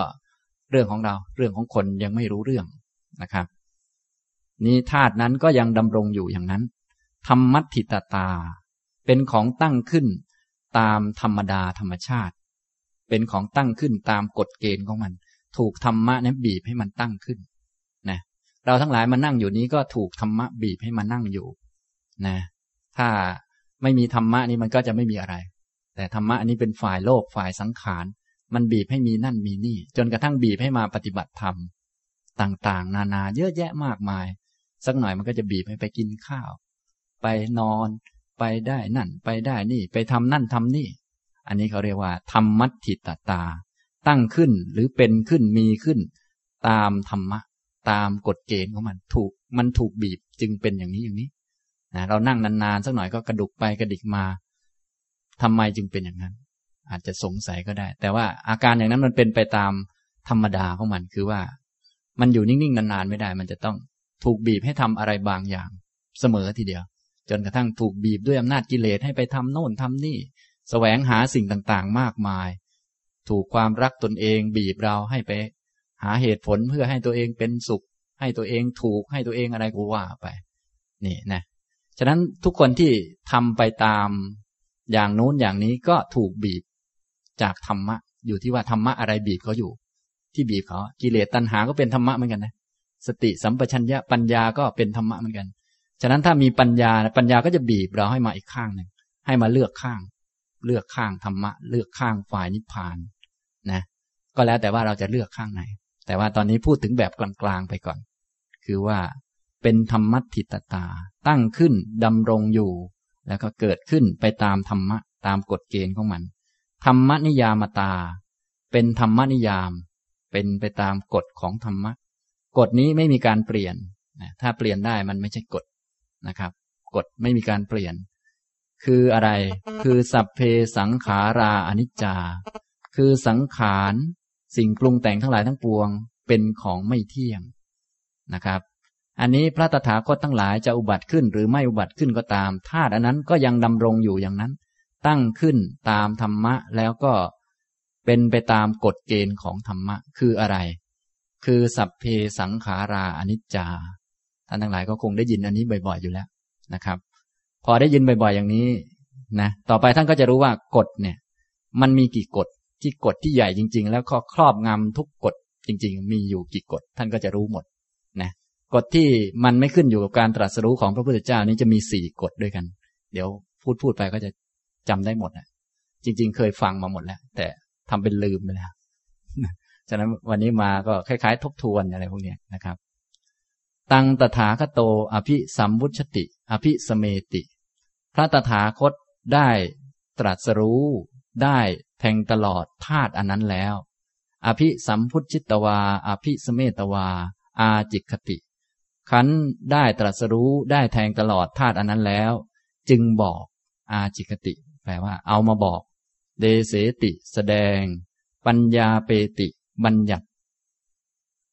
Speaker 1: เรื่องของเรา เรื่องของคนยังไม่รู้เรื่องนะครับ นี้ธาตุนั้นก็ยังดำรงอยู่อย่างนั้นธรรมัติตตา เป็นของตั้งขึ้นตามธรรมดาธรรมชาติ เป็นของตั้งขึ้นตามกฎเกณฑ์ของมัน ถูกธรรมะนั้นบีบให้มันตั้งขึ้นนะเราทั้งหลายมานั่งอยู่นี้ก็ถูกธรรมะบีบให้มานั่งอยู่นะถ้าไม่มีธรรมะนี่มันก็จะไม่มีอะไร แต่ธรรมะอันนี้เป็นฝ่ายโลกฝ่ายสังขารมันบีบให้มีนั่นมีนี่ จนกระทั่งบีบให้มาปฏิบัติธรรมต่างๆ นานาเยอะแยะมากมาย สักหน่อยมันก็จะบีบให้ไปกินข้าว ไปนอน ไปได้นั่นไปได้นี่ ไปทำนั่นทำนี่ อันนี้เขาเรียกว่าธรรมัตถิตตา ตั้งขึ้นหรือเป็นขึ้นมีขึ้น ตามธรรมะ ตามกฎเกณฑ์ของมัน ถูกมันถูกบีบจึงเป็นอย่างนี้อย่างนี้นะเรานั่งนานๆสักหน่อยก็กระดุกไปกระดิกมาทำไมจึงเป็นอย่างนั้น อาจจะสงสัยก็ได้ แต่ว่าอาการอย่างนั้นมันเป็นไปตามธรรมดาของมันคือว่า มันอยู่นิ่งๆนานๆไม่ได้ มันจะต้องถูกบีบให้ทำอะไรบางอย่าง เสมอทีเดียว จนกระทั่งถูกบีบด้วยอำนาจกิเลสให้ไปทำโน่นทำนี่สแสวงหาสิ่งต่างๆ มากมาย ถูกความรักตนเองบีบเราให้ไป หาเหตุผลเพื่อให้ตัวเองเป็นสุข ให้ตัวเองถูกให้ตัวเองอะไรก็ว่าไป นี่นะ ฉะนั้นทุกคนที่ทำไปตามอย่างโน้นอย่างนี้ก็ถูกบีบจากธรรมะ อยู่ที่ว่าธรรมะอะไรบีบเขาอยู่ ที่บีบเขากิเลสตัณหาก็เป็นธรรมะเหมือนกันนะสติสัมปชัญญะปัญญาก็เป็นธรรมะเหมือนกัน ฉะนั้นถ้ามีปัญญาปัญญาก็จะบีบเราให้มาอีกข้างหนึ่งให้มาเลือกข้าง เลือกข้างธรรมะ เลือกข้างฝ่ายนิพพานนะก็แล้วแต่ว่าเราจะเลือกข้างไหน แต่ว่าตอนนี้พูดถึงแบบกลางๆไปก่อน คือว่าเป็นธรรมัติตตา ตั้งขึ้นดำรงอยู่ แล้วก็เกิดขึ้นไปตามธรรมะ ตามกฎเกณฑ์ของมัน ธรรมนิยามตา เป็นธรรมนิยาม เป็นไปตามกฎของธรรมะ กฎนี้ไม่มีการเปลี่ยนถ้าเปลี่ยนได้มันไม่ใช่กฎ นะครับ กฎไม่มีการเปลี่ยน คืออะไร คือสัพเพสังขาราอนิจจา คือสังขารสิ่งปรุงแต่งทั้งหลายทั้งปวง เป็นของไม่เที่ยงนะครับ อันนี้พระตถาคตทั้งหลายจะอุบัติขึ้น หรือไม่อุบัติขึ้นก็ตามธาตุอันนั้นก็ยังดำรงอยู่อย่างนั้น ตั้งขึ้นตามธรรมะแล้วก็เป็นไปตามกฎเกณฑ์ของธรรมะ คืออะไร คือสัพเพสังขาราอนิจจาานทั้งหลายก็คงได้ยินอันนี้บ่อย ๆอยู่แล้วนะครับ พอได้ยินบ่อยๆอย่างนี้นะต่อไปท่านก็จะรู้ว่ากฎเนี่ย มันมีกี่กฎที่กฎที่ใหญ่จริง ๆ แล้วก็ครอบงำทุกกฎจริง ๆ มีอยู่กี่กฎท่านก็จะรู้หมดนะกฎที่มันไม่ขึ้นอยู่กับการตรัสรู้ของพระพุทธเจ้านี้จะมีสี่กฎด้วยกัน เดี๋ยวพูดพูดไปก็จะจำได้หมดนะจริง ๆ เคยฟังมาหมดแล้ว แต่ทำเป็นลืมไปแล้วฉะนั้นวันนี้มาก็คล้าย ๆ ทบทวนอะไรพวกนี้นะครับ ตังตถาคโต อภิสัมวุชติ อภิสเมติ พระตถาคตได้ตรัสรู้ ได้แทงตลอดธาตุอันนั้นแล้ว อภิสัมพุชิตวา อภิสเมตวา อาจิคติ ขันได้ตรัสรู้ได้แทงตลอดธาตุอันนั้นแล้ว จึงบอกอาจิคติ แปลว่า เอามาบอก เดเสติแสดง ปัญญาเปติ บัญญัติ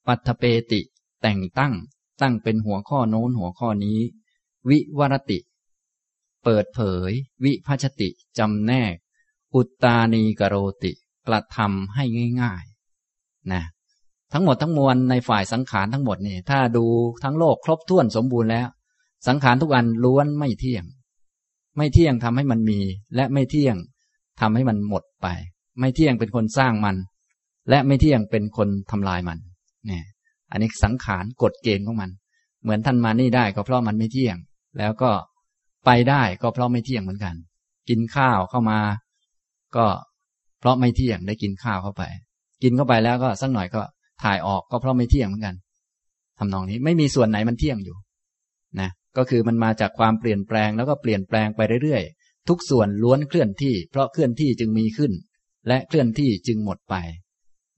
Speaker 1: ปัทเปติแต่งตั้ง ตั้งเป็นหัวข้อโน้นหัวข้อนี้ วิวรติ เปิดเผย วิพัชติ จำแนก อุตตานีกโรติ กระทำให้ง่ายๆนะทั้งหมดทั้งมวลในฝ่ายสังขารทั้งหมดนี่ถ้าดูทั้งโลกครบถ้วนสมบูรณ์แล้ว สังขารทุกอันล้วนไม่เที่ยง ไม่เที่ยงทำให้มันมี และไม่เที่ยงทำให้มันหมดไป ไม่เที่ยงเป็นคนสร้างมัน และไม่เที่ยงเป็นคนทำลายมันเนี่ย อันนี้สังขารกฎเกณฑ์ของมัน เหมือนท่านมานี่ได้ก็เพราะมันไม่เที่ยง แล้วก็ไปได้ก็เพราะไม่เที่ยงเหมือนกัน กินข้าวเข้ามา ก็เพราะไม่เที่ยงได้กินข้าวเข้าไป กินเข้าไปแล้วก็สักหน่อยก็ถ่ายออกก็เพราะไม่เที่ยงเหมือนกันทำนองนี้ไม่มีส่วนไหนมันเที่ยงอยู่นะก็คือมันมาจากความเปลี่ยนแปลงแล้วก็เปลี่ยนแปลงไปเรื่อยๆ ทุกส่วนล้วนเคลื่อนที่ เพราะเคลื่อนที่จึงมีขึ้น และเคลื่อนที่จึงหมดไป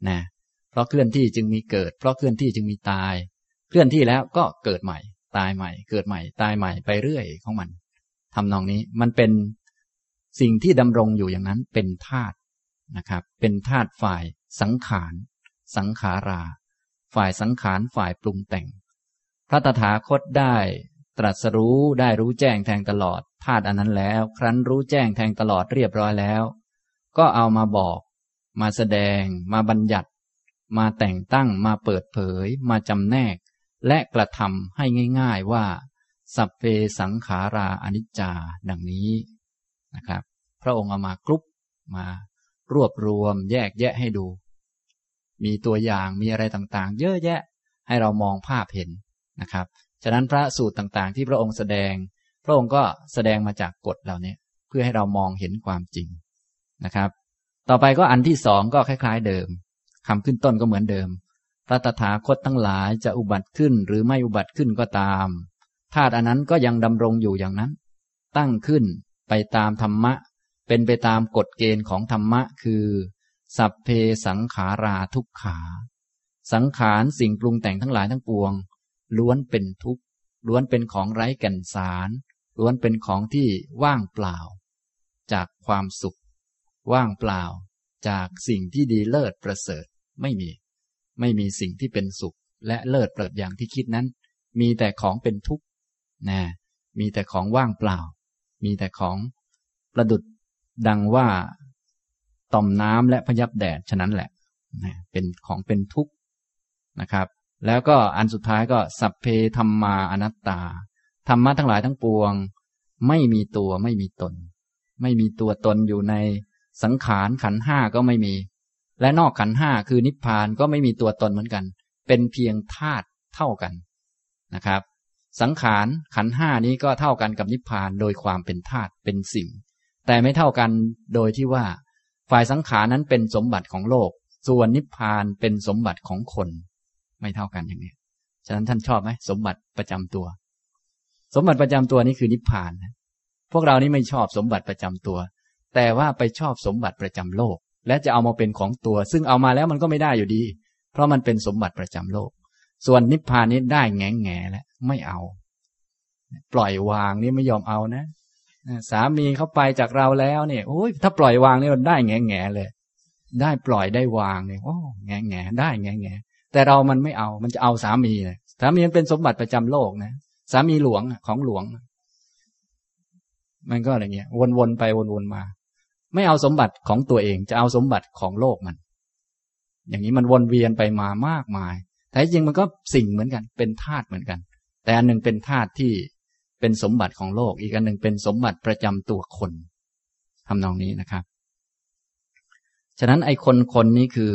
Speaker 1: นะ เพราะเคลื่อนที่จึงมีเกิด เพราะเคลื่อนที่จึงมีตาย เคลื่อนที่แล้วก็เกิดใหม่ ตายใหม่ เกิดใหม่ ตายใหม่ไปเรื่อยของมันทำนองนี้มันเป็นสิ่งที่ดำรงอยู่อย่างนั้นเป็นธาตุนะครับ เป็นธาตุฝ่ายสังขาร สังขารา ฝ่ายสังขารฝ่ายปรุงแต่ง พระตถาคตได้ตรัสรู้ได้รู้แจ้งแทงตลอดธาตุอันนั้นแล้ว ครั้นรู้แจ้งแทงตลอดเรียบร้อยแล้ว ก็เอามาบอก มาแสดงมาบัญญัติ มาแต่งตั้งมาเปิดเผย มาจำแนก และกระทำให้ง่ายๆว่า สัพเพสังขาราอนิจจาดังนี้นะครับ พระองค์เอามากรุ๊ปมารวบรวมแยกแยะให้ดู มีตัวอย่างมีอะไรต่างๆ เยอะแยะให้เรามองภาพเห็นนะครับ ฉะนั้นพระสูตรต่างๆ ที่พระองค์แสดง พระองค์ก็แสดงมาจากกฎเหล่านี้เพื่อให้เรามองเห็นความจริงนะครับ ต่อไปก็อันที่สองก็คล้าย ๆ เดิม คำขึ้นต้นก็เหมือนเดิม พระตถาคตทั้งหลายจะอุบัติขึ้นหรือไม่อุบัติขึ้นก็ตามธาตุอันนั้นก็ยังดำรงอยู่อย่างนั้น ตั้งขึ้นไปตามธรรมะ เป็นไปตามกฎเกณฑ์ของธรรมะ คือ สัพเพสังขาราทุกขา สังขารสิ่งปรุงแต่งทั้งหลายทั้งปวง ล้วนเป็นทุกข์ล้วนเป็นของไร้แก่นสาร ล้วนเป็นของที่ว่างเปล่า จากความสุข ว่างเปล่า จากสิ่งที่ดีเลิศประเสริฐ ไม่มี ไม่มีสิ่งที่เป็นสุข และเลิศเปิดอย่างที่คิดนั้น มีแต่ของเป็นทุกข์นะมีแต่ของว่างเปล่า มีแต่ของประดุดดังว่าต่อมน้ำและพยับแดดฉะนั้นแหละเป็นของเป็นทุกข์นะครับ แล้วก็อันสุดท้ายก็สัพเพธรรมาอนัตตาธรรมะทั้งหลายทั้งปวง ไม่มีตัวไม่มีตน ไม่มีตัวตนอยู่ในสังขารขันห้าก็ไม่มี และนอกขันห้าคือนิพพานก็ไม่มีตัวตนเหมือนกัน เป็นเพียงธาตุเท่ากันนะครับ สังขารขันห้านี้ก็เท่ากันกับนิพพานโดยความเป็นธาตุเป็นสิ่ง แต่ไม่เท่ากันโดยที่ว่า ฝ่ายสังขารนั้นเป็นสมบัติของโลก ส่วนนิพพานเป็นสมบัติของคน ไม่เท่ากันอย่างนี้ฉะนั้นท่านชอบไหมสมบัติประจำตัว สมบัติประจำตัวนี้คือนิพพาน พวกเรานี่ไม่ชอบสมบัติประจำตัว แต่ว่าไปชอบสมบัติประจำโลก และจะเอามาเป็นของตัว ซึ่งเอามาแล้วมันก็ไม่ได้อยู่ดี เพราะมันเป็นสมบัติประจำโลก ส่วนนิพพานนี้ได้แง่แง่แล้วไม่เอา ปล่อยวางนี่ไม่ยอมเอานะสามีเขาไปจากเราแล้วเนี่ยโอ้ยถ้าปล่อยวางนี่ได้แง่แง่เลย ได้ปล่อยได้วางเนี่ยโอ้แง่แง่ได้แง่แง่แต่เรามันไม่เอา มันจะเอาสามีเลยสามีมันเป็นสมบัติประจำโลกนะสามีหลวงของหลวง มันก็อะไรเงี้ยวนๆไปวนๆมา ไม่เอาสมบัติของตัวเองจะเอาสมบัติของโลกมัน อย่างนี้มันวนเวียนไปมามากมายแต่จริงมันก็สิ่งเหมือนกัน เป็นธาตุเหมือนกัน แต่อันหนึ่งเป็นธาตุที่เป็นสมบัติของโลก อีกอันหนึ่งเป็นสมบัติประจำตัวคนทำนองนี้นะครับ ฉะนั้นไอ้คนคนนี้คือ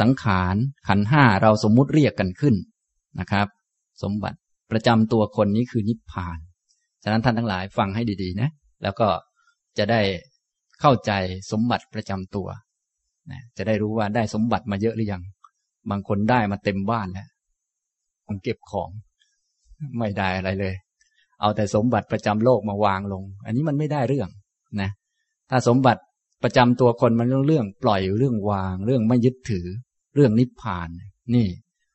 Speaker 1: สังขารขันห้าเราสมมุติเรียกกันขึ้นนะครับ สมบัติประจำตัวคนนี้คือนิพพาน ฉะนั้นท่านทั้งหลายฟังให้ดีๆนะ แล้วก็จะได้ เข้าใจสมบัติประจำตัวนะจะได้รู้ว่าได้สมบัติมาเยอะหรือยัง บางคนได้มาเต็มบ้านแล้วคงเก็บของไม่ได้อะไรเลย เอาแต่สมบัติประจำโลกมาวางลง อันนี้มันไม่ได้เรื่องนะ ถ้าสมบัติประจำตัวคนมันเรื่องเรื่อง ปล่อยเรื่องวาง เรื่องไม่ยึดถือ เรื่องนิพพาน นี่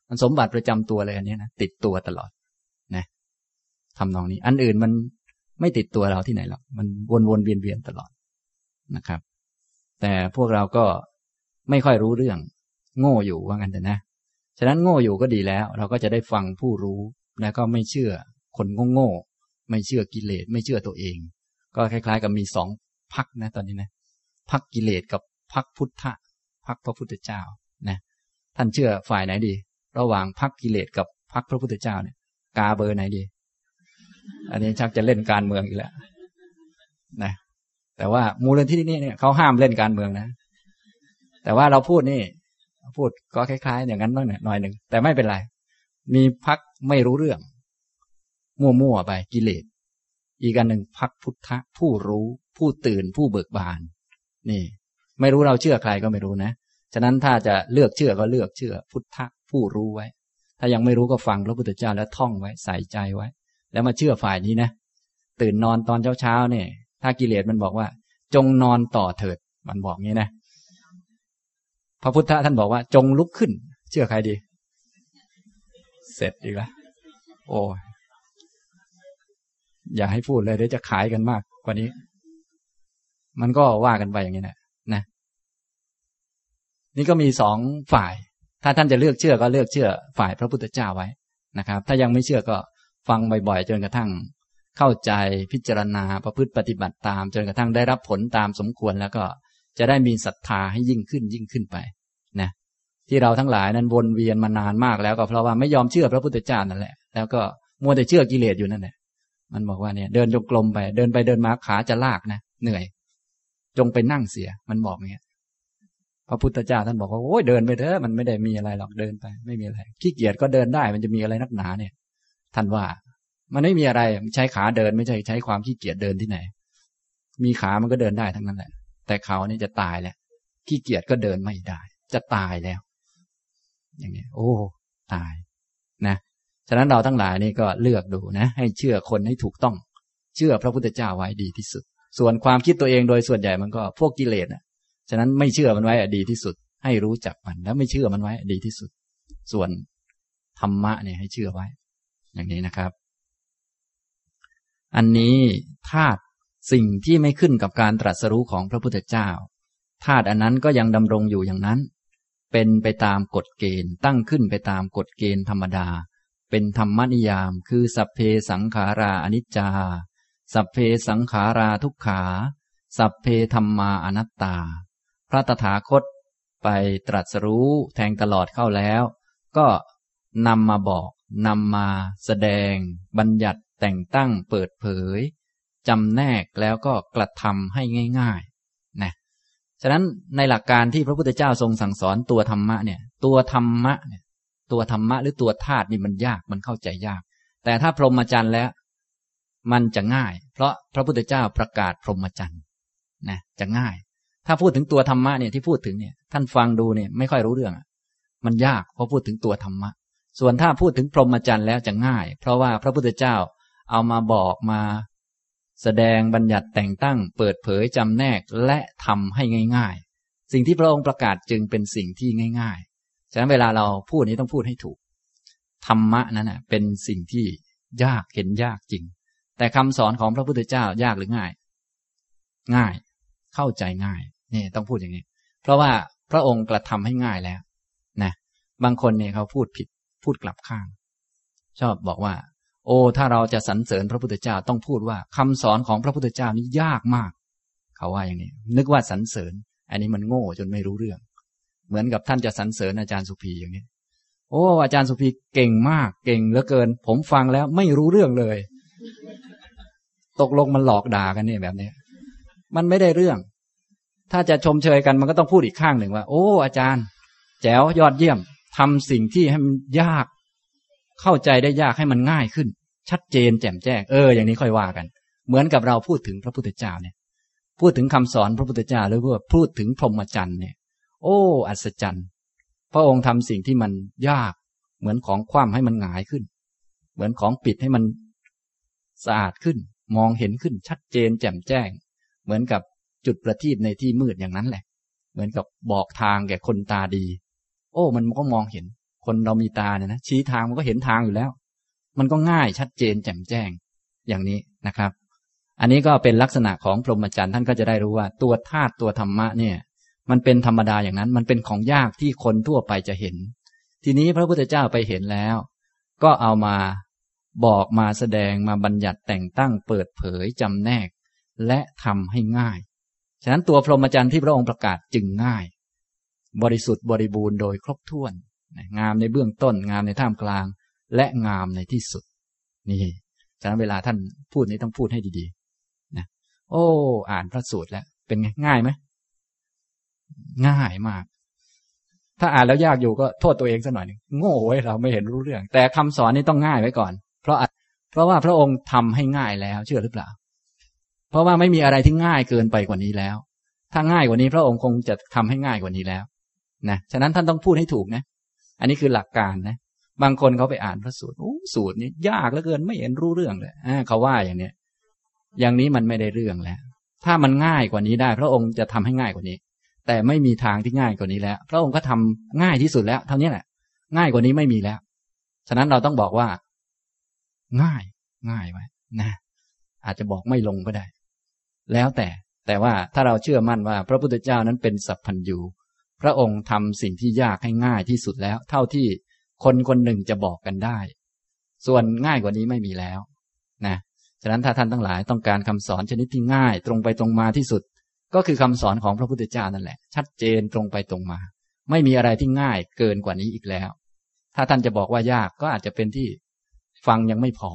Speaker 1: มันสมบัติประจำตัวเลยอันนี้นะติดตัวตลอดนะทำนองนี้ อันอื่นมันไม่ติดตัวเราที่ไหนหรอกมันวนวนเวียนเวียนตลอด นะครับ แต่พวกเราก็ไม่ค่อยรู้เรื่อง โง่อยู่ว่างั้นแต่นะ ฉะนั้นโง่อยู่ก็ดีแล้ว เราก็จะได้ฟังผู้รู้แล้วก็ไม่เชื่อคนโง่ๆไม่เชื่อกิเลสไม่เชื่อตัวเอง ก็คล้าย ๆ กับมีสองพักนะตอนนี้นะพักกิเลสกับพักพุทธะพักพระพุทธเจ้านะท่านเชื่อฝ่ายไหนดี ระหว่างพักกิเลสกับพักพระพุทธเจ้าเนี่ย กาเบอร์ไหนดี อันนี้ชักจะเล่นการเมืองอีกแล้วนะ แต่ว่ามูลนิธินี่เนี่ยเขาห้ามเล่นการเมืองนะ แต่ว่าเราพูดนี่ พูดก็คล้ายๆ อย่างนั้นบ้างหน่อยหนึ่งแต่ไม่เป็นไร มีพักไม่รู้เรื่อง มั่วๆไปกิเลสอีกอันหนึ่งพักพุทธะผู้รู้ ผู้ตื่นผู้เบิกบาน นี่ ไม่รู้เราเชื่อใครก็ไม่รู้นะฉะนั้นถ้าจะเลือกเชื่อก็เลือกเชื่อ พุทธะผู้รู้ไว้ ถ้ายังไม่รู้ก็ฟังพระพุทธเจ้าแล้วท่องไว้ใส่ใจไว้ แล้วมาเชื่อฝ่ายนี้นะตื่นนอนตอนเช้าๆเนี่ย ถ้ากิเลสมันบอกว่า จงนอนต่อเถิด มันบอกงี้นะ พระพุทธท่านบอกว่า จงลุกขึ้น เชื่อใครดี เสร็จอีกแล้วโอ้อย่าให้พูดเลยเดี๋ยวจะขายกันมากกว่านี้ มันก็ว่ากันไปอย่างนี้นะนะ นี่ก็มีสองฝ่าย ถ้าท่านจะเลือกเชื่อก็เลือกเชื่อ ฝ่ายพระพุทธเจ้าไว้นะครับ ถ้ายังไม่เชื่อก็ฟังบ่อยๆจนกระทั่ง เข้าใจพิจารณาประพฤติปฏิบัติตาม จนกระทั่งได้รับผลตามสมควรแล้วก็จะได้มีศรัทธาให้ยิ่งขึ้นยิ่งขึ้นไปนะที่เราทั้งหลายนั้นวนเวียนมานานมากแล้วก็เพราะว่าไม่ยอมเชื่อพระพุทธเจ้านั่นแหละ แล้วก็มัวแต่เชื่อกิเลสอยู่นั่นแหละมันบอกว่าเนี่ยเดินจงกรมไปเดินไปเดินมาขาจะลากนะเหนื่อย จงไปนั่งเสีย มันบอกเงี้ยพระพุทธเจ้าท่านบอกว่าโอ้ยเดินไปเถอะมันไม่ได้มีอะไรหรอกเดินไป ไม่มีอะไรขี้เกียจก็เดินได้มันจะมีอะไรนักหนาเนี่ยท่านว่า มันไม่มีอะไรใช้ขาเดินไม่ใช่ใช้ความขี้เกียจเดินที่ไหน มีขามันก็เดินได้ทั้งนั้นแหละ แต่เขานี่จะตายแล้วขี้เกียจก็เดินไม่ได้ จะตายแล้ว อย่างนี้โอ้ ตายนะฉะนั้นเราทั้งหลายนี่ก็เลือกดูนะ ให้เชื่อคนให้ถูกต้อง เชื่อพระพุทธเจ้าไว้ดีที่สุด ส่วนความคิดตัวเองโดยส่วนใหญ่มันก็พวกกิเลสอะฉะนั้นไม่เชื่อมันไว้ดีที่สุด ให้รู้จักมันแล้วไม่เชื่อมันไว้ดีที่สุด ส่วนธรรมะเนี่ยให้เชื่อไว้ อย่างนี้นะครับ อันนี้ธาตุสิ่งที่ไม่ขึ้นกับการตรัสรู้ของพระพุทธเจ้าธาตุอันนั้นก็ยังดำรงอยู่อย่างนั้น เป็นไปตามกฎเกณฑ์ ตั้งขึ้นไปตามกฎเกณฑ์ธรรมดา เป็นธรรมนิยาม คือสัพเพสังขาราอนิจจา สัพเพสังขาราทุกขา สัพเพธรรมาอนัตตา พระตถาคตไปตรัสรู้แทงตลอดเข้าแล้ว ก็นำมาบอกนำมาแสดง บัญญัติ แต่งตั้งเปิดเผยจำแนกแล้วก็กระทำให้ง่ายๆนะฉะนั้นในหลักการที่พระพุทธเจ้าทรงสั่งสอนตัวธรรมะเนี่ย ตัวธรรมะเนี่ย ตัวธรรมะหรือตัวธาตุนี่มันยากมันเข้าใจยาก แต่ถ้าพรหมจรรย์แล้ว มันจะง่าย เพราะพระพุทธเจ้าประกาศพรหมจรรย์นะจะง่าย ถ้าพูดถึงตัวธรรมะเนี่ยที่พูดถึงเนี่ย ท่านฟังดูเนี่ยไม่ค่อยรู้เรื่องมันยากเพราะพูดถึงตัวธรรมะ ส่วนถ้าพูดถึงพรหมจรรย์แล้วจะง่าย เพราะว่าพระพุทธเจ้า เอามาบอกมา แสดงบัญญัติแต่งตั้ง เปิดเผยจำแนกและทำให้ง่าย ๆ สิ่งที่พระองค์ประกาศจึงเป็นสิ่งที่ง่าย ๆ ฉะนั้นเวลาเราพูดนี้ต้องพูดให้ถูก ธรรมะนั้นเป็นสิ่งที่ยากเห็นยากจริง แต่คำสอนของพระพุทธเจ้ายากหรือง่าย ง่าย เข้าใจง่ายนี่ต้องพูดอย่างนี้ เพราะว่าพระองค์กระทำให้ง่ายแล้วนะบางคนเนี่ยเขาพูดผิดพูดกลับข้าง ชอบบอกว่า โอ้ ถ้าเราจะสรรเสริญพระพุทธเจ้าต้องพูดว่าคำสอนของพระพุทธเจ้านี้ยากมาก เขาว่าอย่างนี้ นึกว่าสรรเสริญ อันนี้มันโง่จนไม่รู้เรื่อง เหมือนกับท่านจะสรรเสริญอาจารย์สุภีอย่างนี้ โอ้ อาจารย์สุภีเก่งมาก เก่งเหลือเกิน ผมฟังแล้วไม่รู้เรื่องเลย ตกลงมันหลอกด่ากันเนี่ยแบบนี้มันไม่ได้เรื่อง ถ้าจะชมเชยกันมันก็ต้องพูดอีกข้างหนึ่งว่า โอ้ อาจารย์ แจ๋วยอดเยี่ยมทำสิ่งที่ให้มันยาก เข้าใจได้ยากให้มันง่ายขึ้น ชัดเจนแจ่มแจ้งเอออย่างนี้ค่อยว่ากัน เหมือนกับเราพูดถึงพระพุทธเจ้าเนี่ย พูดถึงคำสอนพระพุทธเจ้าหรือว่าพูดถึงพรหมจรรย์เนี่ย โอ้อัศจรรย์ พระองค์ทำสิ่งที่มันยาก เหมือนของคว่ำให้มันหงายขึ้น เหมือนของปิดให้มันสะอาดขึ้น มองเห็นขึ้นชัดเจนแจ่มแจ้ง เหมือนกับจุดประทีปในที่มืดอย่างนั้นแหละ เหมือนกับบอกทางแก่คนตาดี โอ้ มันก็มองเห็น คนเรามีตาเนี่ยนะชี้ทางมันก็เห็นทางอยู่แล้ว มันก็ง่ายชัดเจนแจ่มแจ้งอย่างนี้นะครับ อันนี้ก็เป็นลักษณะของพรหมจรรย์ท่านก็จะได้รู้ว่า ตัวธาตุตัวธรรมะเนี่ย มันเป็นธรรมดาอย่างนั้น มันเป็นของยากที่คนทั่วไปจะเห็น ทีนี้พระพุทธเจ้าไปเห็นแล้ว ก็เอามาบอกมาแสดงมาบัญญัติแต่งตั้งเปิดเผยจำแนก และทำให้ง่าย ฉะนั้นตัวพรหมจรรย์ที่พระองค์ประกาศจึงง่าย บริสุทธิ์บริบูรณ์โดยครบถ้วน งามในเบื้องต้น งามในท่ามกลาง และงามในที่สุด นี่ฉะนั้นเวลาท่านพูดนี้ต้องพูดให้ดีๆนะโอ้ อ่านพระสูตรแล้ว เป็นไงง่ายไหมง่ายมาก ถ้าอ่านแล้วยากอยู่ก็โทษตัวเองสักหน่อยหนึ่งโง่ไว้เราไม่เห็นรู้เรื่อง แต่คำสอนนี้ต้องง่ายไว้ก่อน เพราะเพราะว่าพระองค์ทำให้ง่ายแล้ว เชื่อหรือเปล่า เพราะว่าไม่มีอะไรที่ง่ายเกินไปกว่านี้แล้ว ถ้าง่ายกว่านี้พระองค์คงจะทำให้ง่ายกว่านี้แล้วนะฉะนั้นท่านต้องพูดให้ถูกนะ อันนี้คือหลักการนะ บางคนเขาไปอ่านพระสูตรโอ้สูตรนี้ยากเหลือเกินไม่เห็นรู้เรื่องเลยอ่าเขาว่าอย่างเนี้ย อย่างนี้มันไม่ได้เรื่องแล้ว ถ้ามันง่ายกว่านี้ได้ พระองค์จะทำให้ง่ายกว่านี้ แต่ไม่มีทางที่ง่ายกว่านี้แล้ว พระองค์ก็ทำง่ายที่สุดแล้ว เท่านี้แหละ ง่ายกว่านี้ไม่มีแล้ว ฉะนั้นเราต้องบอกว่า ง่าย ง่ายไว้นะอาจจะบอกไม่ลงก็ได้ แล้วแต่แต่ว่าถ้าเราเชื่อมั่นว่า พระพุทธเจ้านั้นเป็นสัพพัญญู พระองค์ทำสิ่งที่ยากให้ง่ายที่สุดแล้ว เท่าที่คนคนหนึ่งจะบอกกันได้ ส่วนง่ายกว่านี้ไม่มีแล้วนะฉะนั้นถ้าท่านทั้งหลายต้องการคำสอนชนิดที่ง่าย ตรงไปตรงมาที่สุด ก็คือคำสอนของพระพุทธเจ้านั่นแหละ ชัดเจนตรงไปตรงมา ไม่มีอะไรที่ง่ายเกินกว่านี้อีกแล้ว ถ้าท่านจะบอกว่ายากก็อาจจะเป็นที่ฟังยังไม่พอ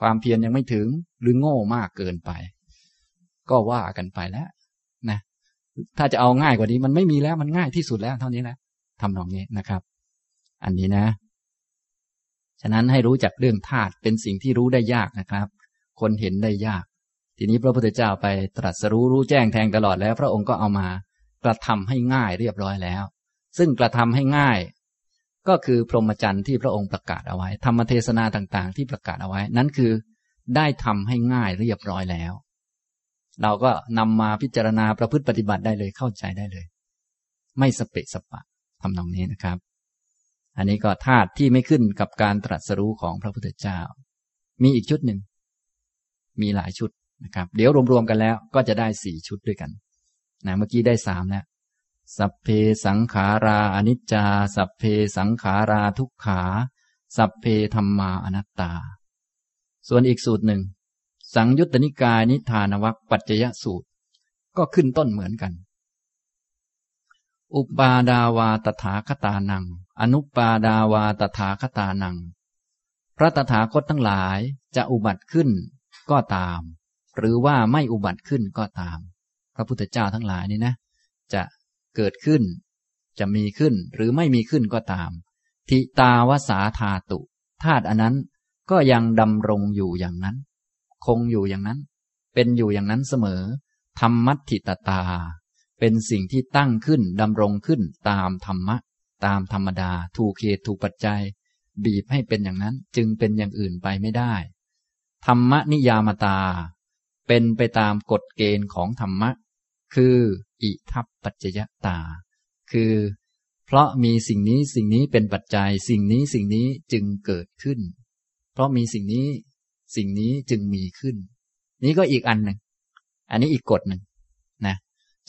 Speaker 1: ความเพียรยังไม่ถึงหรือโง่มากเกินไป ก็ว่ากันไปแล้วนะ ถ้าจะเอาง่ายกว่านี้ มันไม่มีแล้วมันง่ายที่สุดแล้วเท่านี้แล้วทำนองนี้นะครับ อันนี้นะ ฉะนั้นให้รู้จักเรื่องธาตุเป็นสิ่งที่รู้ได้ยากนะครับ คนเห็นได้ยาก ทีนี้พระพุทธเจ้าไปตรัสรู้รู้แจ้งแทงตลอดแล้ว พระองค์ก็เอามากระทำให้ง่ายเรียบร้อยแล้ว ซึ่งกระทำให้ง่าย ก็คือพรหมจรรย์ที่พระองค์ประกาศเอาไว้ธรรมเทศนาต่างๆ ที่ประกาศเอาไว้ นั้นคือได้ทำให้ง่ายเรียบร้อยแล้ว เราก็นำมาพิจารณาประพฤติปฏิบัติได้เลยเข้าใจได้เลย ไม่สเปะสปะทำตรงนี้นะครับ อันนี้ก็ธาตุที่ไม่ขึ้นกับการตรัสรู้ของพระพุทธเจ้า มีอีกชุดหนึ่ง มีหลายชุดนะครับ เดี๋ยวรวมๆกันแล้วก็จะได้สี่ชุดด้วยกันนะเมื่อกี้ได้สามแล้วสัพเพสังขาราอนิจจา สัพเพสังขาราทุกขา สัพเพธรรมาอนัตตา ส่วนอีกสูตรหนึ่ง สังยุตตนิกายนิทานวัคปัจจยสูตร ก็ขึ้นต้นเหมือนกัน อุปาดาวาตถาคตานัง อนุปาดาวาตถาคตานัง พระตถาคตทั้งหลายจะอุบัติขึ้นก็ตาม หรือว่าไม่อุบัติขึ้นก็ตาม พระพุทธเจ้าทั้งหลายนี่นะ จะเกิดขึ้น จะมีขึ้นหรือไม่มีขึ้นก็ตาม ทิตาวสาธาตุธาตุอันนั้นก็ยังดำรงอยู่อย่างนั้น คงอยู่อย่างนั้น เป็นอยู่อย่างนั้นเสมอธรรมัตถิตตา เป็นสิ่งที่ตั้งขึ้นดำรงขึ้นตามธรรมะ ตามธรรมดา ถูกเหตุถูกปัจจัย บีบให้เป็นอย่างนั้นจึงเป็นอย่างอื่นไปไม่ได้ ธรรมนิยามตา เป็นไปตามกฎเกณฑ์ของธรรมะ คืออิทัปปัจจยตา คือ เพราะมีสิ่งนี้สิ่งนี้เป็นปัจจัย สิ่งนี้สิ่งนี้จึงเกิดขึ้น เพราะมีสิ่งนี้ สิ่งนี้จึงมีขึ้น นี้ก็อีกอันหนึ่ง อันนี้อีกกฎหนึ่งนะ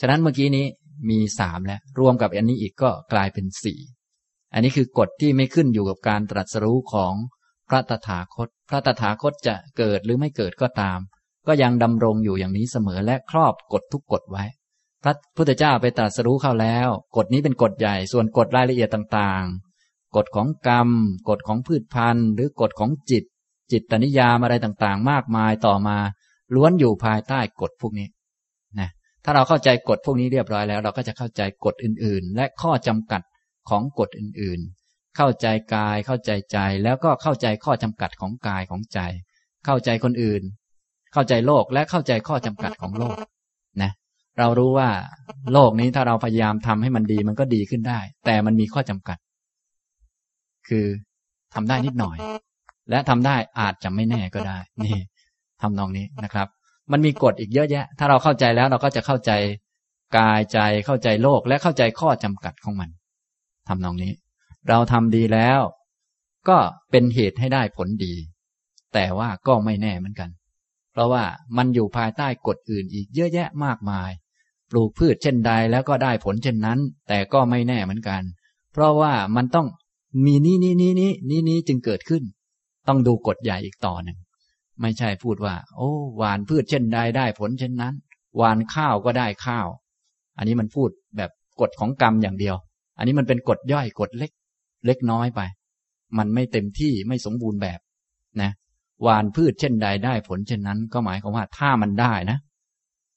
Speaker 1: ฉะนั้นเมื่อกี้นี้มีสามแล้ว รวมกับอันนี้อีกก็กลายเป็นสี่ อันนี้คือกฎที่ไม่ขึ้นอยู่กับการตรัสรู้ของพระตถาคต พระตถาคตจะเกิดหรือไม่เกิดก็ตาม ก็ยังดำรงอยู่อย่างนี้เสมอและครอบกฎทุกกฎไว้ พระพุทธเจ้าไปตรัสรู้เข้าแล้ว กฎนี้เป็นกฎใหญ่ ส่วนกฎรายละเอียดต่างๆ กฎของกรรม กฎของพืชพันธุ์ หรือกฎของจิต จิตตนิยามอะไรต่างๆ มากมายต่อมา ล้วนอยู่ภายใต้กฎพวกนี้นะถ้าเราเข้าใจกฎพวกนี้เรียบร้อยแล้ว เราก็จะเข้าใจกฎอื่นๆ และข้อจำกัดของกฎอื่นๆ เข้าใจกายเข้าใจใจแล้วก็เข้าใจข้อจำกัดของกายของใจ เข้าใจคนอื่น เข้าใจโลกและเข้าใจข้อจำกัดของโลกนะเรารู้ว่าโลกนี้ถ้าเราพยายามทำให้มันดีมันก็ดีขึ้นได้ แต่มันมีข้อจำกัด คือทำได้นิดหน่อย และทำได้อาจจะไม่แน่ก็ได้ นี่ทำนองนี้นะครับ มันมีกฎอีกเยอะแยะ ถ้าเราเข้าใจแล้วเราก็จะเข้าใจกายใจเข้าใจโลกและเข้าใจข้อจำกัดของมันทำนองนี้ เราทำดีแล้ว ก็เป็นเหตุให้ได้ผลดี แต่ว่าก็ไม่แน่เหมือนกัน เพราะว่ามันอยู่ภายใต้กฎอื่นอีกเยอะแยะมากมาย ปลูกพืชเช่นใดแล้วก็ได้ผลเช่นนั้น แต่ก็ไม่แน่เหมือนกัน เพราะว่ามันต้องมีนี้นี้นี้นี้นี้นี้จึงเกิดขึ้น ต้องดูกฎใหญ่อีกต่อหนึ่งไม่ใช่พูดว่า โอ้หวานพืชเช่นใดได้ผลเช่นนั้นหวานข้าวก็ได้ข้าว อันนี้มันพูดแบบกฎของกรรมอย่างเดียว อันนี้มันเป็นกฎย่อยกฎเล็ก เล็กน้อยไป มันไม่เต็มที่ไม่สมบูรณ์แบบนะหวานพืชเช่นใดได้ผลเช่นนั้น ก็หมายความว่าถ้ามันได้นะ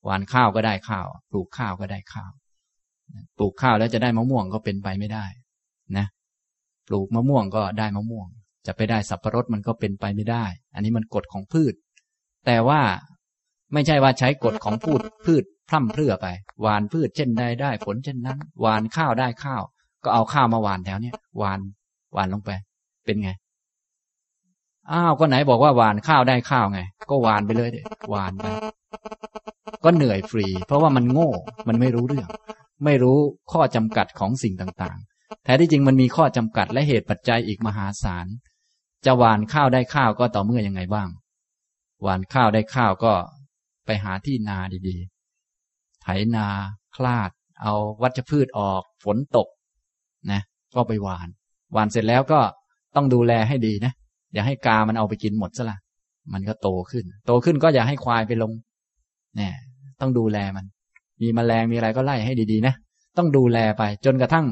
Speaker 1: หวานข้าวก็ได้ข้าว ปลูกข้าวก็ได้ข้าวปลูกข้าวแล้วจะได้มะม่วงก็เป็นไปไม่ได้ นะ ปลูกมะม่วงก็ได้มะม่วง จะไปได้สับปะรดมันก็เป็นไปไม่ได้ อันนี้มันกฎของพืช แต่ว่าไม่ใช่ว่าใช้กฎของพูดพืชพร่ำเพรื่อไป หวานพืชเช่นใดได้ผลเช่นนั้น หวานข้าวได้ข้าว ก็เอาข้าวมาหวานแถวเนี้ยหวานหวานลงไป เป็นไงอ้าวก็ไหนบอกว่าหวานข้าวได้ข้าวไง ก็หวานไปเลยเด็หวานไปก็เหนื่อยฟรี เพราะว่ามันโง่ มันไม่รู้เรื่อง ไม่รู้ข้อจำกัดของสิ่งต่างๆ แท้ที่จริงมันมีข้อจำกัดและเหตุปัจจัยอีกมหาศาล จะหวานข้าวได้ข้าวก็ต่อเมื่อยังไงบ้าง หวานข้าวได้ข้าวก็ไปหาที่นาดีๆ ไถนาคลาด เอาวัชพืชออกฝนตกนะก็ไปหวาน หวานเสร็จแล้วก็ต้องดูแลให้ดีนะ อย่าให้กามันเอาไปกินหมดซะละมันก็โตขึ้น โตขึ้นก็อย่าให้ควายไปลงเนี่ยต้องดูแลมัน มีมแมลงมีอะไรก็ไล่ให้ดีๆนะต้องดูแลไปจนกระทั่ง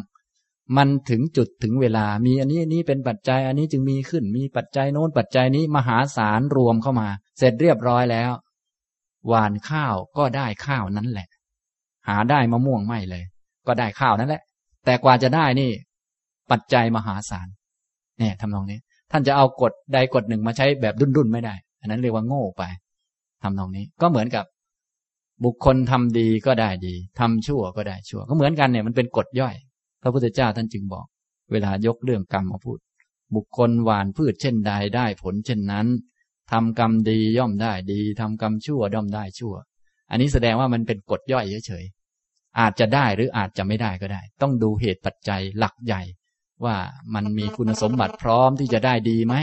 Speaker 1: มันถึงจุดถึงเวลา มีอันนี้อันนี้เป็นปัจจัย อันนี้จึงมีขึ้น มีปัจจัยโน้นปัจจัยนี้มหาศาลรวมเข้ามา เสร็จเรียบร้อยแล้ว หวานข้าวก็ได้ข้าวนั้นแหละ หาได้มะม่วงไม่เลย ก็ได้ข้าวนั่นแหละ แต่กว่าจะได้นี่ ปัจจัยมหาศาลเนี่ยทำนองนี้ ท่านจะเอากฎใดกฎหนึ่งมาใช้แบบดุนๆไม่ได้ อันนั้นเรียกว่าโง่ไปทำนองนี้ก็เหมือนกับ บุคคลทำดีก็ได้ดีทำชั่วก็ได้ชั่ว ก็เหมือนกันเนี่ยมันเป็นกฎย่อย ระพุทธเจ้าท่านจึงบอก เวลายกเรื่องกรรมมาพูด บุคคลหวานพืชเช่นใดได้ผลเช่นนั้นทำกรรมดีย่อมได้ดีทำกรรมชั่วย่อมได้ชั่ว อันนี้แสดงว่ามันเป็นกฎย่อยเฉยๆอาจจะได้หรืออาจจะไม่ได้ก็ได้ ต้องดูเหตุปัจจัยหลักใหญ่ ว่ามันมีคุณสมบัติพร้อมที่จะได้ดีไหม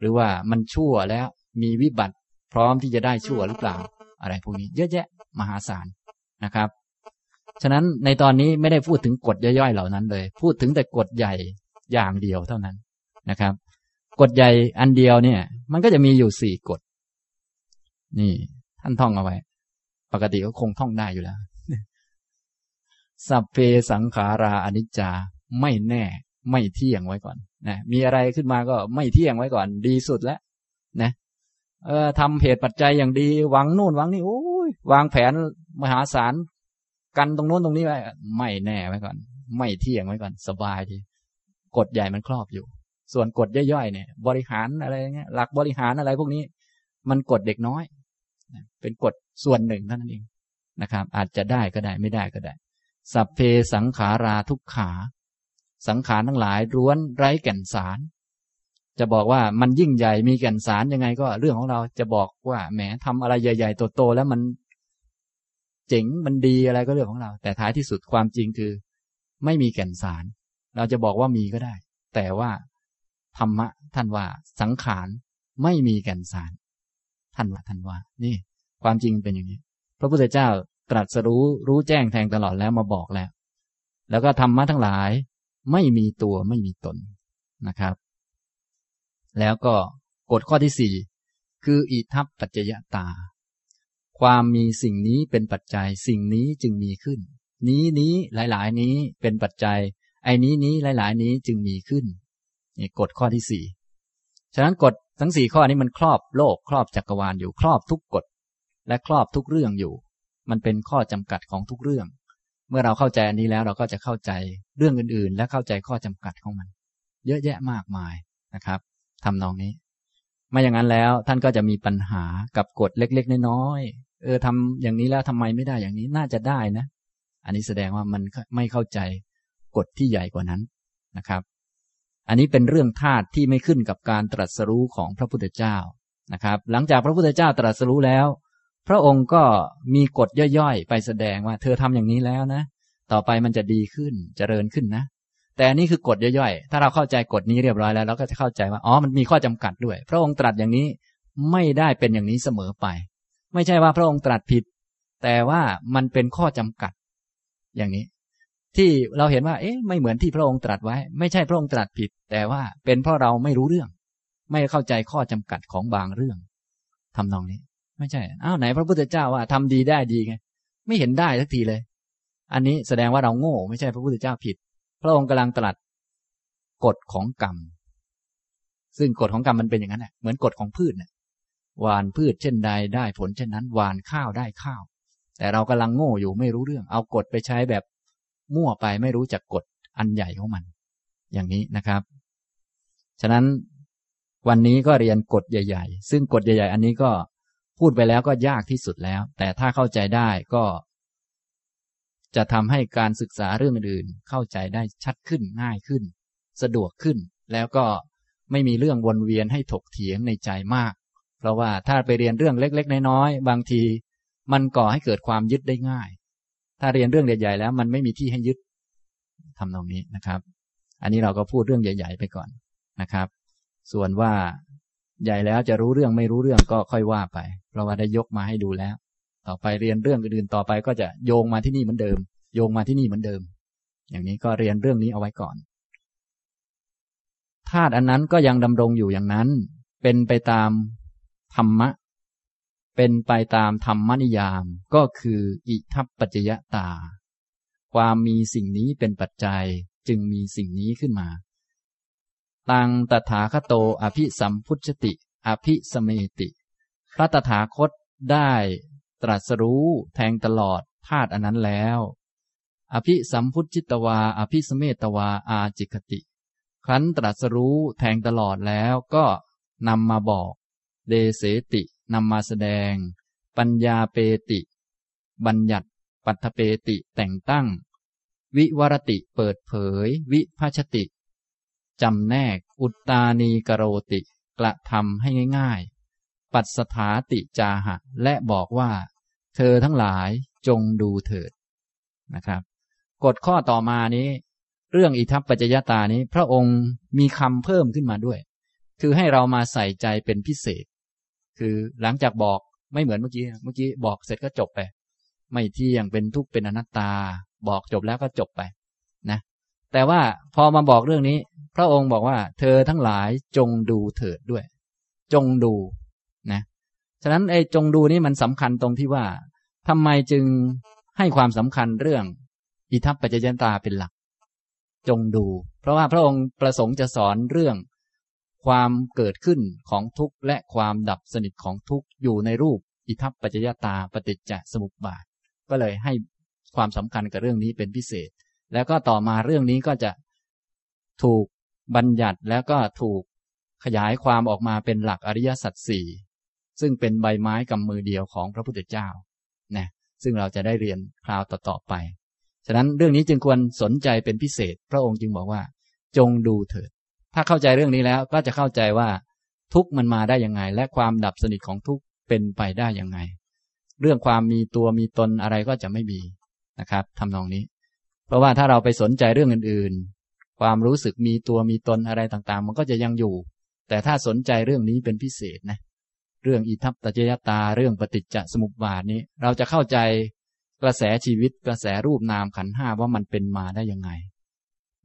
Speaker 1: หรือว่ามันชั่วแล้วมีวิบัติพร้อมที่จะได้ชั่วหรือเปล่า อะไรพวกนี้เยอะแยะมหาศาลนะครับ ฉะนั้นในตอนนี้ไม่ได้พูดถึงกฎย่อยๆเหล่านั้นเลย พูดถึงแต่กฎใหญ่อย่างเดียวเท่านั้นนะครับ กฎใหญ่อันเดียวเนี่ย มันก็จะมีอยู่สี่กฎ นี่ท่านท่องเอาไว้ ปกติก็คงท่องได้อยู่แล้ว สัพเพสังขาราอนิจจาไม่แน่ไม่เที่ยงไว้ก่อนนะมีอะไรขึ้นมาก็ไม่เที่ยงไว้ก่อน ดีสุดแล้วนะเออทำเหตุปัจจัยอย่างดีหวังนู่นหวังนี่โอ้ยวางแผนมหาศาล กันตรงโน้นตรงนี้ไว้ไม่แน่ไว้ก่อน ไม่เที่ยงไว้ก่อน สบายดีกฎใหญ่มันครอบอยู่ ส่วนกฎย่อยๆเนี่ย บริหารอะไรเงี้ยหลักบริหารอะไรพวกนี้ มันกฎเด็กน้อย เป็นกฎส่วนหนึ่งเท่านั้นเองนะครับ อาจจะได้ก็ได้ไม่ได้ก็ได้ สัพเพสังขาราทุกขา สังขารทั้งหลายร้วนไร้แก่นสาร จะบอกว่ามันยิ่งใหญ่มีแก่นสารยังไงก็เรื่องของเราจะบอกว่าแหมทำอะไรใหญ่ ๆ โตๆแล้วมัน เจ๋งมันดีอะไรก็เรื่องของเรา แต่ท้ายที่สุดความจริงคือ ไม่มีแก่นสาร เราจะบอกว่ามีก็ได้ แต่ว่าธรรมะท่านว่าสังขารไม่มีแก่นสาร ท่านว่าท่านว่า นี่ ความจริงเป็นอย่างนี้ พระพุทธเจ้าตรัสรู้รู้แจ้งแทงตลอดแล้วมาบอกแล้ว แล้วก็ธรรมะทั้งหลาย ไม่มีตัวไม่มีตนนะครับ แล้วก็กฎข้อที่สี่คืออิทัปปัจจยตา ความมีสิ่งนี้เป็นปัจจัยสิ่งนี้จึงมีขึ้น นี้นี้หลาย ๆ นี้เป็นปัจจัย ไอ้นี้นี้หลาย ๆ นี้จึงมีขึ้นนี่กฎข้อที่สี่ฉะนั้นกฎทั้งสี่ข้อนี้มันครอบโลกครอบจักรวาลอยู่ครอบทุกกฎและครอบทุกเรื่องอยู่ มันเป็นข้อจำกัดของทุกเรื่อง เมื่อเราเข้าใจอันนี้แล้วเราก็จะเข้าใจเรื่องอื่น ๆ และเข้าใจข้อจำกัดของมัน เยอะแยะมากมายนะครับทำนองนี้ ไม่อย่างนั้นแล้ว ท่านก็จะมีปัญหากับกฎเล็ก ๆ น้อยๆเออทำอย่างนี้แล้วทำไมไม่ได้อย่างนี้น่าจะได้นะ อันนี้แสดงว่ามันไม่เข้าใจกฎที่ใหญ่กว่านั้นนะครับ อันนี้เป็นเรื่องธาตุที่ไม่ขึ้นกับการตรัสรู้ของพระพุทธเจ้านะครับ หลังจากพระพุทธเจ้าตรัสรู้แล้ว พระองค์ก็มีกฎย่อยๆ ไปแสดงว่า เธอทำอย่างนี้แล้วนะ ต่อไปมันจะดีขึ้นจเจริญขึ้นนะ แต่นี่คือกฎย่อยๆ ถ้าเราเข้าใจกฎนี้เรียบร้อยแล้วเราก็จะเข้าใจว่า อ๋อ มันมีข้อจำกัดด้วย พระองค์ตรัสอย่างนี้ไม่ได้เป็นอย่างนี้เสมอไป ไม่ใช่ว่าพระองค์ตรัสผิด แต่ว่ามันเป็นข้อจำกัด อย่างนี้ ที่เราเห็นว่า เอ๊ะ ไม่เหมือนที่พระองค์ตรัสไว้ ไม่ใช่พระองค์ตรัสผิด แต่ว่าเป็นเพราะเราไม่รู้เรื่อง ไม่เข้าใจข้อจำกัดของบางเรื่องทำนองนี้ ไม่ใช่ อ้าวไหนพระพุทธเจ้าว่าทำดีได้ดีไง ไม่เห็นได้สักทีเลย อันนี้แสดงว่าเราโง่ ไม่ใช่พระพุทธเจ้าผิด พระองค์กำลังตรัสกฎของกรรม ซึ่งกฎของกรรมมันเป็นอย่างนั้นแหละเหมือนกฎของพืชเนี่ยหวานพืชเช่นใดได้ผลเช่นนั้นหวานข้าวได้ข้าว แต่เรากำลังโง่อยู่ไม่รู้เรื่อง เอากฎไปใช้แบบมั่วไปไม่รู้จักกฎอันใหญ่ของมัน อย่างนี้นะครับ ฉะนั้นวันนี้ก็เรียนกฎใหญ่ ๆ ซึ่งกฎใหญ่ ๆ อันนี้ก็พูดไปแล้วก็ยากที่สุดแล้ว แต่ถ้าเข้าใจได้ก็ จะทำให้การศึกษาเรื่องอื่นเข้าใจได้ชัดขึ้นง่ายขึ้น สะดวกขึ้น แล้วก็ไม่มีเรื่องวนเวียนให้ถกเถียงในใจมาก เพราะว่าถ้าไปเรียนเรื่องเล็ก ๆ น้อยๆบางที มันก่อให้เกิดความยึดได้ง่าย ถ้าเรียนเรื่องใหญ่ๆแล้วมันไม่มีที่ให้ยึดทำตรงนี้นะครับ อันนี้เราก็พูดเรื่องใหญ่ ๆ ไปก่อนนะครับ ส่วนว่าใหญ่แล้วจะรู้เรื่องไม่รู้เรื่องก็ค่อยว่าไป เพราะว่าได้ยกมาให้ดูแล้ว ต่อไปเรียนเรื่องอื่นๆต่อไปก็จะโยงมาที่นี่เหมือนเดิม โยงมาที่นี่เหมือนเดิม อย่างนี้ก็เรียนเรื่องนี้เอาไว้ก่อนธาตุอันนั้นก็ยังดำรงอยู่อย่างนั้น เป็นไปตามธรรมะ เป็นไปตามธรรมนิยาม ก็คืออิทัปปัจจยตา ความมีสิ่งนี้เป็นปัจจัยจึงมีสิ่งนี้ขึ้นมา ตังตถาคโตอภิสัมพุชติ อภิสเมติ พระตถาคตได้ ตรัสรู้แทงตลอดธาตุอันนั้นแล้ว อภิสัมพุทธิตวา อภิสเมตวา อาจิคติ ครั้นตรัสรู้แทงตลอดแล้วก็นำมาบอก เดเสตินำมาแสดง ปัญญาเปติ บัญญัติ ปัตเปติแต่งตั้ง วิวรติเปิดเผย วิภชติจำแนก อุตตานีกโรติ กระทำให้ง่าย ๆ ปัสถาติจาหะ และบอกว่า เธอทั้งหลายจงดูเถิดนะครับ กฎข้อต่อมานี้ เรื่องอิทัปปัจจยตานี้ พระองค์มีคำเพิ่มขึ้นมาด้วย คือให้เรามาใส่ใจเป็นพิเศษ คือหลังจากบอกไม่เหมือนเมื่อกี้เมื่อกี้บอกเสร็จก็จบไป ไม่เที่ยงเป็นทุกข์เป็นอนัตตา บอกจบแล้วก็จบไปนะ แต่ว่าพอมาบอกเรื่องนี้ พระองค์บอกว่า เธอทั้งหลายจงดูเถิดด้วย จงดู ฉะนั้นไอ้จงดูนี่มันสำคัญตรงที่ว่าทำไมจึงให้ความสำคัญเรื่อง อิทัปปัจจยตาเป็นหลัก จงดู เพราะว่าพระองค์ประสงค์จะสอนเรื่อง ความเกิดขึ้นของทุกข์และความดับสนิทของทุกข์อยู่ในรูป อิทัปปัจจยตาปฏิจจสมุปบาท ก็เลยให้ความสำคัญกับเรื่องนี้เป็นพิเศษ แล้วก็ต่อมาเรื่องนี้ก็จะถูกบัญญัติแล้วก็ถูกขยายความออกมาเป็นหลักอริยสัจสี่ ซึ่งเป็นใบไม้กำมือเดียวของพระพุทธเจ้านะซึ่งเราจะได้เรียนคราวต่อๆไป ฉะนั้นเรื่องนี้จึงควรสนใจเป็นพิเศษ พระองค์จึงบอกว่า จงดูเถิด ถ้าเข้าใจเรื่องนี้แล้วก็จะเข้าใจว่า ทุกมันมาได้ยังไง และความดับสนิทของทุกเป็นไปได้ยังไง เรื่องความมีตัวมีตนอะไรก็จะไม่มีนะครับทำนองนี้ เพราะว่าถ้าเราไปสนใจเรื่องอื่น ๆ ความรู้สึกมีตัวมีตนอะไรต่างๆ มันก็จะยังอยู่ แต่ถ้าสนใจเรื่องนี้เป็นพิเศษนะ เรื่องอิทัปตจยตาเรื่องปฏิจจสมุปบาทนี้ เราจะเข้าใจกระแสชีวิตกระแสรูปนามขันห้าว่ามันเป็นมาได้ยังไง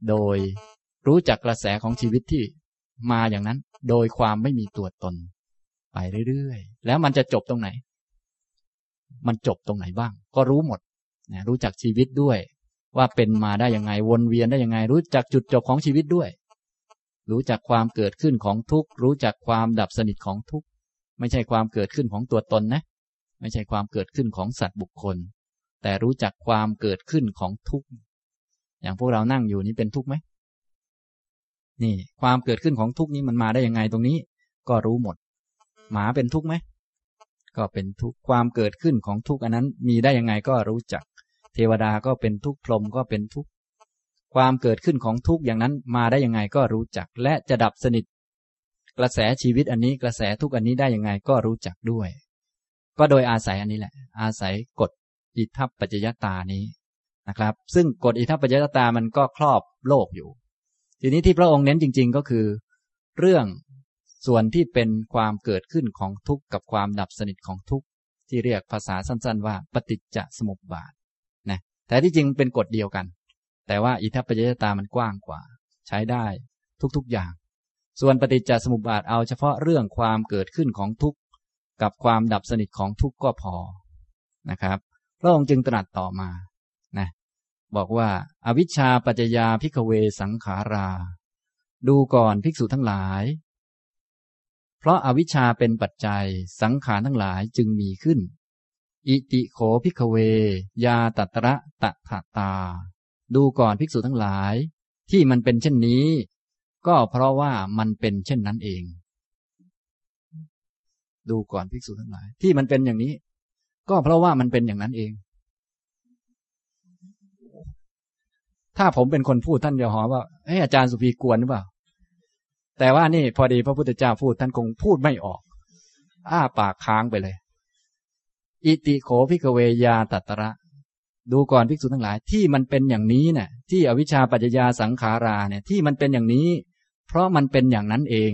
Speaker 1: โดยรู้จักกระแสของชีวิตที่มาอย่างนั้น โดยความไม่มีตัวตน ไปเรื่อยๆ แล้วมันจะจบตรงไหน มันจบตรงไหนบ้าง ก็รู้หมดนะรู้จักชีวิตด้วย ว่าเป็นมาได้ยังไง วนเวียนได้ยังไง รู้จักจุดจบของชีวิตด้วย รู้จักความเกิดขึ้นของทุกข์ รู้จักความดับสนิทของทุกข์ ไม่ใช่ความเกิดขึ้นของตัวตนนะ ไม่ใช่ความเกิดขึ้นของสัตว์บุคคล แต่รู้จักความเกิดขึ้นของทุกข์ อย่างพวกเรานั่งอยู่นี้เป็นทุกข์ไหมนี่ ความเกิดขึ้นของทุกข์นี้มันมาได้ยังไงตรงนี้ ก็รู้หมด หมาเป็นทุกข์ไหมก็เป็นทุกข์ความเกิดขึ้นของทุกข์อันนั้น มีได้ยังไงก็รู้จัก เทวดาก็เป็นทุกข์พรหมก็เป็นทุกข์ความเกิดขึ้นของทุกข์อย่างนั้นมาได้ยังไงก็รู้จัก และจะดับสนิท กระแสชีวิตอันนี้กระแสทุกอันนี้ได้ยังไงก็รู้จักด้วย ก็โดยอาศัยอันนี้แหละ อาศัยกฎอิทัปปัจจยตานี้นะครับ ซึ่งกฎอิทัปปัจจยตามันก็ครอบโลกอยู่ ทีนี้ที่พระองค์เน้นจริง ๆ ก็คือ เรื่องส่วนที่เป็นความเกิดขึ้นของทุกข์กับความดับสนิทของทุกข์ที่เรียกภาษาสั้น ๆ ว่าปฏิจจสมุปบาทนะแต่ที่จริงเป็นกฎเดียวกัน แต่ว่าอิทัปปัจจยตามันกว้างกว่า ใช้ได้ทุกๆอย่าง ส่วนปฏิจจสมุปบาทเอาเฉพาะเรื่องความเกิดขึ้นของทุกข์กับความดับสนิทของทุกข์ก็พอนะครับพระองค์จึงตรัสต่อมานะบอกว่าอาวิชชาปัจจยาพิกเวสังขารา ดูก่อนภิกษุทั้งหลาย เพราะอาวิชชาเป็นปัจจัยสังขารทั้งหลายจึงมีขึ้น อิติโขพิกเวยาตัตระตะถาตา ดูก่อนภิกษุทั้งหลาย ที่มันเป็นเช่นนี้ ก็เพราะว่ามันเป็นเช่นนั้นเอง ดูก่อนภิกษุทั้งหลาย ที่มันเป็นอย่างนี้ ก็เพราะว่ามันเป็นอย่างนั้นเอง ถ้าผมเป็นคนพูดท่านจะหอว่าเฮ้อาจารย์สุภีกวนหรือเปล่า แต่ว่านี่พอดีพระพุทธเจ้าพูดท่านคงพูดไม่ออก อ้าปากค้างไปเลย อิติโขพิกเวยาตัตระ ดูก่อนภิกษุทั้งหลายที่มันเป็นอย่างนี้เนะ่ยที่อวิชชาปัจจยาสังขาราเนี่ย ที่มันเป็นอย่างนี้ เพราะมันเป็นอย่างนั้นเอง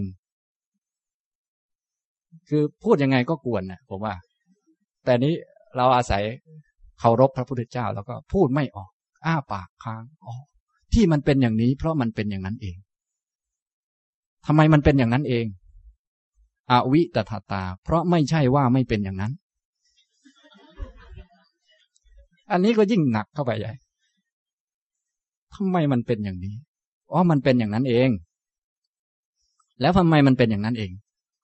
Speaker 1: คือพูดยังไงก็กวนนะผมว่า แต่นี้เราอาศัยเคารพพระพุทธเจ้า แล้วก็พูดไม่ออก อ้าปากค้างอ๋อที่มันเป็นอย่างนี้ เพราะมันเป็นอย่างนั้นเองทำไมมันเป็นอย่างนั้นเอง อวิตถตา เพราะไม่ใช่ว่าไม่เป็นอย่างนั้น อันนี้ก็ยิ่งหนักเข้าไปใหญ่ทำไมมันเป็นอย่างนี้อ๋อมันเป็นอย่างนั้นเอง แล้วทำไมมันเป็นอย่างนั้นเอง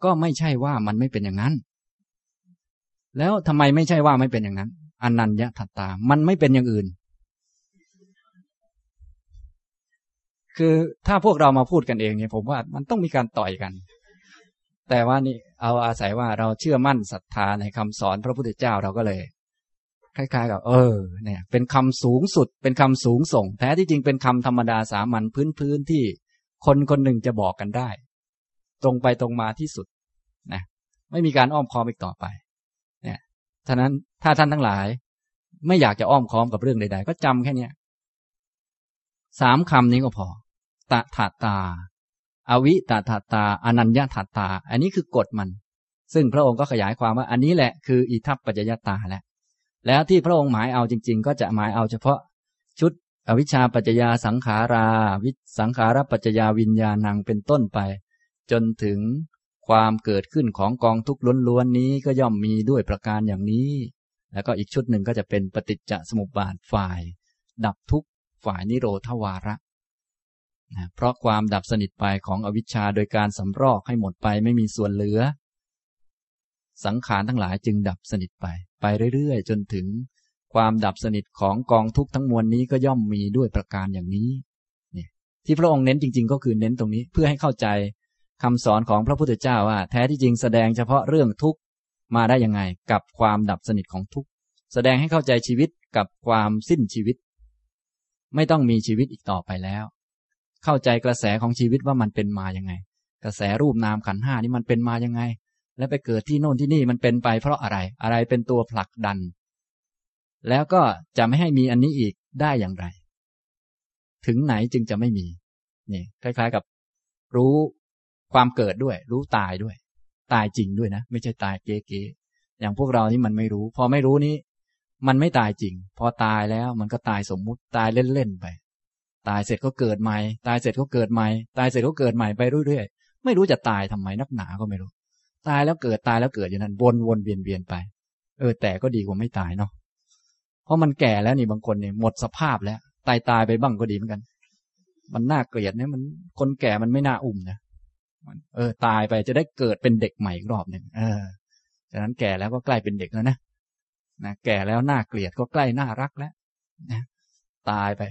Speaker 1: ก็ไม่ใช่ว่ามันไม่เป็นอย่างนั้น แล้วทำไมไม่ใช่ว่าไม่เป็นอย่างนั้นอนัญญาทัตตา มันไม่เป็นอย่างอื่น คือถ้าพวกเรามาพูดกันเองเนี่ยผมว่ามันต้องมีการต่อยกัน แต่ว่านี่เอาอาศัยว่าเราเชื่อมั่นศรัทธาในคำสอนพระพุทธเจ้าเราก็เลย คล้ายๆกับเออเนี่ยเป็นคำสูงสุดเป็นคำสูงส่ง แท้ที่จริงเป็นคำธรรมดาสามัญพื้นๆที่คนคนหนึ่งจะบอกกันได้ ตรงไปตรงมาที่สุดนะไม่มีการอ้อมค้อมอีกต่อไปเนี่ยฉะนั้นถ้าท่านทั้งหลาย ไม่อยากจะอ้อมค้อมกับเรื่องใด ๆ ก็จำแค่เนี้ยสามคำนี้ก็พอตถาตา อวิตถาตา อนัญญาถาตา อันนี้คือกฎมัน ซึ่งพระองค์ก็ขยายความว่า อันนี้แหละคืออิทัปปัจจยตาแหละ แล้วที่พระองค์หมายเอาจริง ๆ ก็จะหมายเอาเฉพาะชุดอวิชชาปัจจยาสังขาราวิสังขารปัจจยาวิญญาณังเป็นต้นไป จนถึงความเกิดขึ้นของกองทุกข์ล้วนๆนี้ก็ย่อมมีด้วยประการอย่างนี้ แล้วก็อีกชุดหนึ่งก็จะเป็นปฏิจจสมุปบาทฝ่าย ดับทุกข์ฝ่ายนิโรธวาระนะเพราะความดับสนิทไปของอวิชชาโดยการสำรอกให้หมดไปไม่มีส่วนเหลือ สังขารทั้งหลายจึงดับสนิทไป ไปเรื่อยๆ จนถึง ความดับสนิทของกองทุกข์ทั้งมวลนี้ก็ย่อมมีด้วยประการอย่างนี้นี่ที่พระองค์เน้นจริง ๆ ก็คือเน้นตรงนี้เพื่อให้เข้าใจคำสอนของพระพุทธเจ้าว่า แท้ที่จริงแสดงเฉพาะเรื่องทุกข์มาได้ยังไง กับความดับสนิทของทุกข์แสดงให้เข้าใจชีวิตกับความสิ้นชีวิต ไม่ต้องมีชีวิตอีกต่อไปแล้ว เข้าใจกระแสของชีวิตว่ามันเป็นมาอยังไง กระแสรูปนามขันห้านี่มันเป็นมาอยังไง และไปเกิดที่โน่นที่นี่มันเป็นไปเพราะอะไร อะไรเป็นตัวผลักดัน แล้วก็จะไม่ให้มีอันนี้อีกได้อย่างไร ถึงไหนจึงจะไม่มีนี่คล้าย ๆกับ รู้ความเกิดด้วย รู้ตายด้วย ตายจริงด้วยนะ ไม่ใช่ตายเก๋ๆอย่างพวกเรานี่มันไม่รู้ พอไม่รู้นี้ มันไม่ตายจริง พอตายแล้วมันก็ตายสมมุติตายเล่นๆไป ตายเสร็จก็เกิดใหม่ ตายเสร็จก็เกิดใหม่ ตายเสร็จก็เกิดใหม่ไปเรื่อยๆไม่รู้จะตายทำไมนักหนาก็ไม่รู้ ตายแล้วเกิดตายแล้วเกิดอย่างนั้นวนวนเวียนเวียนไป เออ แต่ก็ดีกว่าไม่ตายเนาะเพราะมันแก่แล้วนี่บางคนเนี่ยหมดสภาพแล้ว ตายตายไปบ้างก็ดีเหมือนกัน มันน่าเกลียดเนี่ยมันคนแก่มันไม่น่าอุ้มนะเออ ตายไปจะได้เกิดเป็นเด็กใหม่อีกรอบหนึ่งเออฉะนั้นแก่แล้วก็ใกล้เป็นเด็กแล้วนะนะแก่แล้วน่าเกลียดก็ใกล้น่ารักแล้วนะตายไป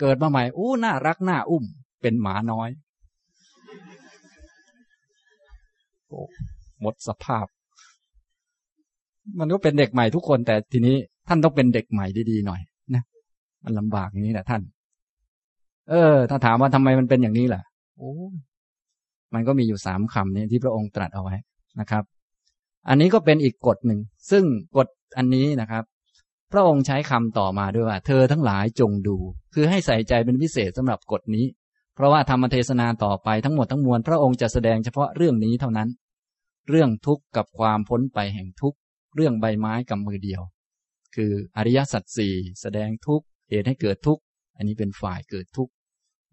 Speaker 1: เกิดมาใหม่อู้น่ารักน่าอุ้ม เป็นหมาน้อยอ้ หมดสภาพ มันก็เป็นเด็กใหม่ทุกคน แต่ทีนี้ท่านต้องเป็นเด็กใหม่ดีๆหน่อยนะมันลำบากอย่างนี้แหละท่าน เออ ถ้าถามว่าทำไมมันเป็นอย่างนี้ล่ะ โอ้มันก็มีอยู่สามคำนี้ที่พระองค์ตรัสเอาไว้นะครับ อันนี้ก็เป็นอีกกฎหนึ่ง ซึ่งกฎอันนี้นะครับ พระองค์ใช้คำต่อมาด้วยว่า เธอทั้งหลายจงดู คือให้ใส่ใจเป็นพิเศษสำหรับกฎนี้ เพราะว่าธรรมเทศนาต่อไปทั้งหมดทั้งมวลพระองค์จะแสดงเฉพาะเรื่องนี้เท่านั้น เรื่องทุกข์กับความพ้นไปแห่งทุกข์ เรื่องใบไม้กับมือเดียว คืออริยสัจสี่แสดงทุกข์เหตุให้เกิดทุกข์ อันนี้เป็นฝ่ายเกิดทุกข์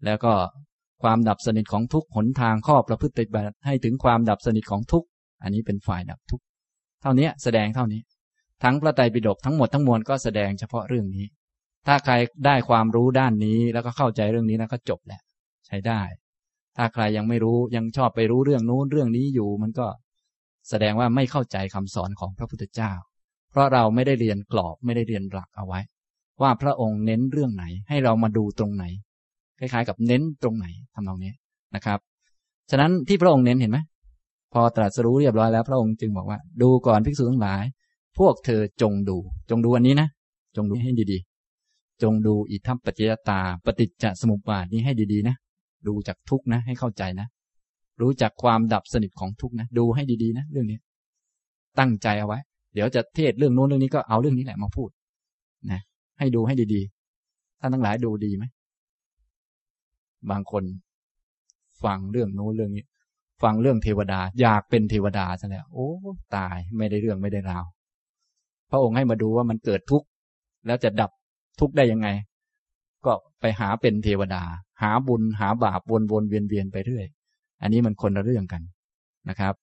Speaker 1: แล้วก็ความดับสนิทของทุกข์หนทางข้อประพฤติบัติให้ถึงความดับสนิทของทุกข์ อันนี้เป็นฝ่ายดับทุกข์ เท่านี้แสดงเท่านี้ ทั้งพระไตรปิฎกทั้งหมดทั้งมวลก็แสดงเฉพาะเรื่องนี้ ถ้าใครได้ความรู้ด้านนี้แล้วก็เข้าใจเรื่องนี้แล้วก็จบแหละใช้ได้ ถ้าใครยังไม่รู้ยังชอบไปรู้เรื่องนู้นเรื่องนี้อยู่มันก็ แสดงว่าไม่เข้าใจคำสอนของพระพุทธเจ้า เพราะเราไม่ได้เรียนกรอบไม่ได้เรียนหลักเอาไว้ ว่าพระองค์เน้นเรื่องไหน ให้เรามาดูตรงไหน คล้ายๆ กับเน้นตรงไหนทำนองนี้นะครับ ฉะนั้นที่พระองค์เน้นเห็นไหมพอตรัสรู้เรียบร้อยแล้วพระองค์จึงบอกว่า ดูก่อนภิกษุทั้งหลาย พวกเธอจงดู จงดูอันนี้นะ จงดูให้ดีๆ จงดูอิทัปปัจจยตา ปฏิจจสมุปบาทนี้ให้ดีๆนะ ดูจากทุกนะให้เข้าใจนะ รู้จักความดับสนิทของทุกนะ ดูให้ดีๆนะเรื่องนี้ ตั้งใจเอาไว้ เดี๋ยวจะเทศเรื่องโน้นเรื่องนี้ก็เอาเรื่องนี้แหละมาพูดนะให้ดูให้ดีๆท่านทั้งหลายดูดีไหมบางคนฟังเรื่องโน้นเรื่องนี้ ฟังเรื่องเทวดา อยากเป็นเทวดาซะแล้ว โอ้ ตายไม่ได้เรื่องไม่ได้ราวพระองค์ให้มาดูว่ามันเกิดทุกข์แล้วจะดับทุกข์ได้ยังไง ก็ไปหาเป็นเทวดา หาบุญหาบาปวนวนเวียนเวียนไปเรื่อย อันนี้มันคนละเรื่องกันนะครับ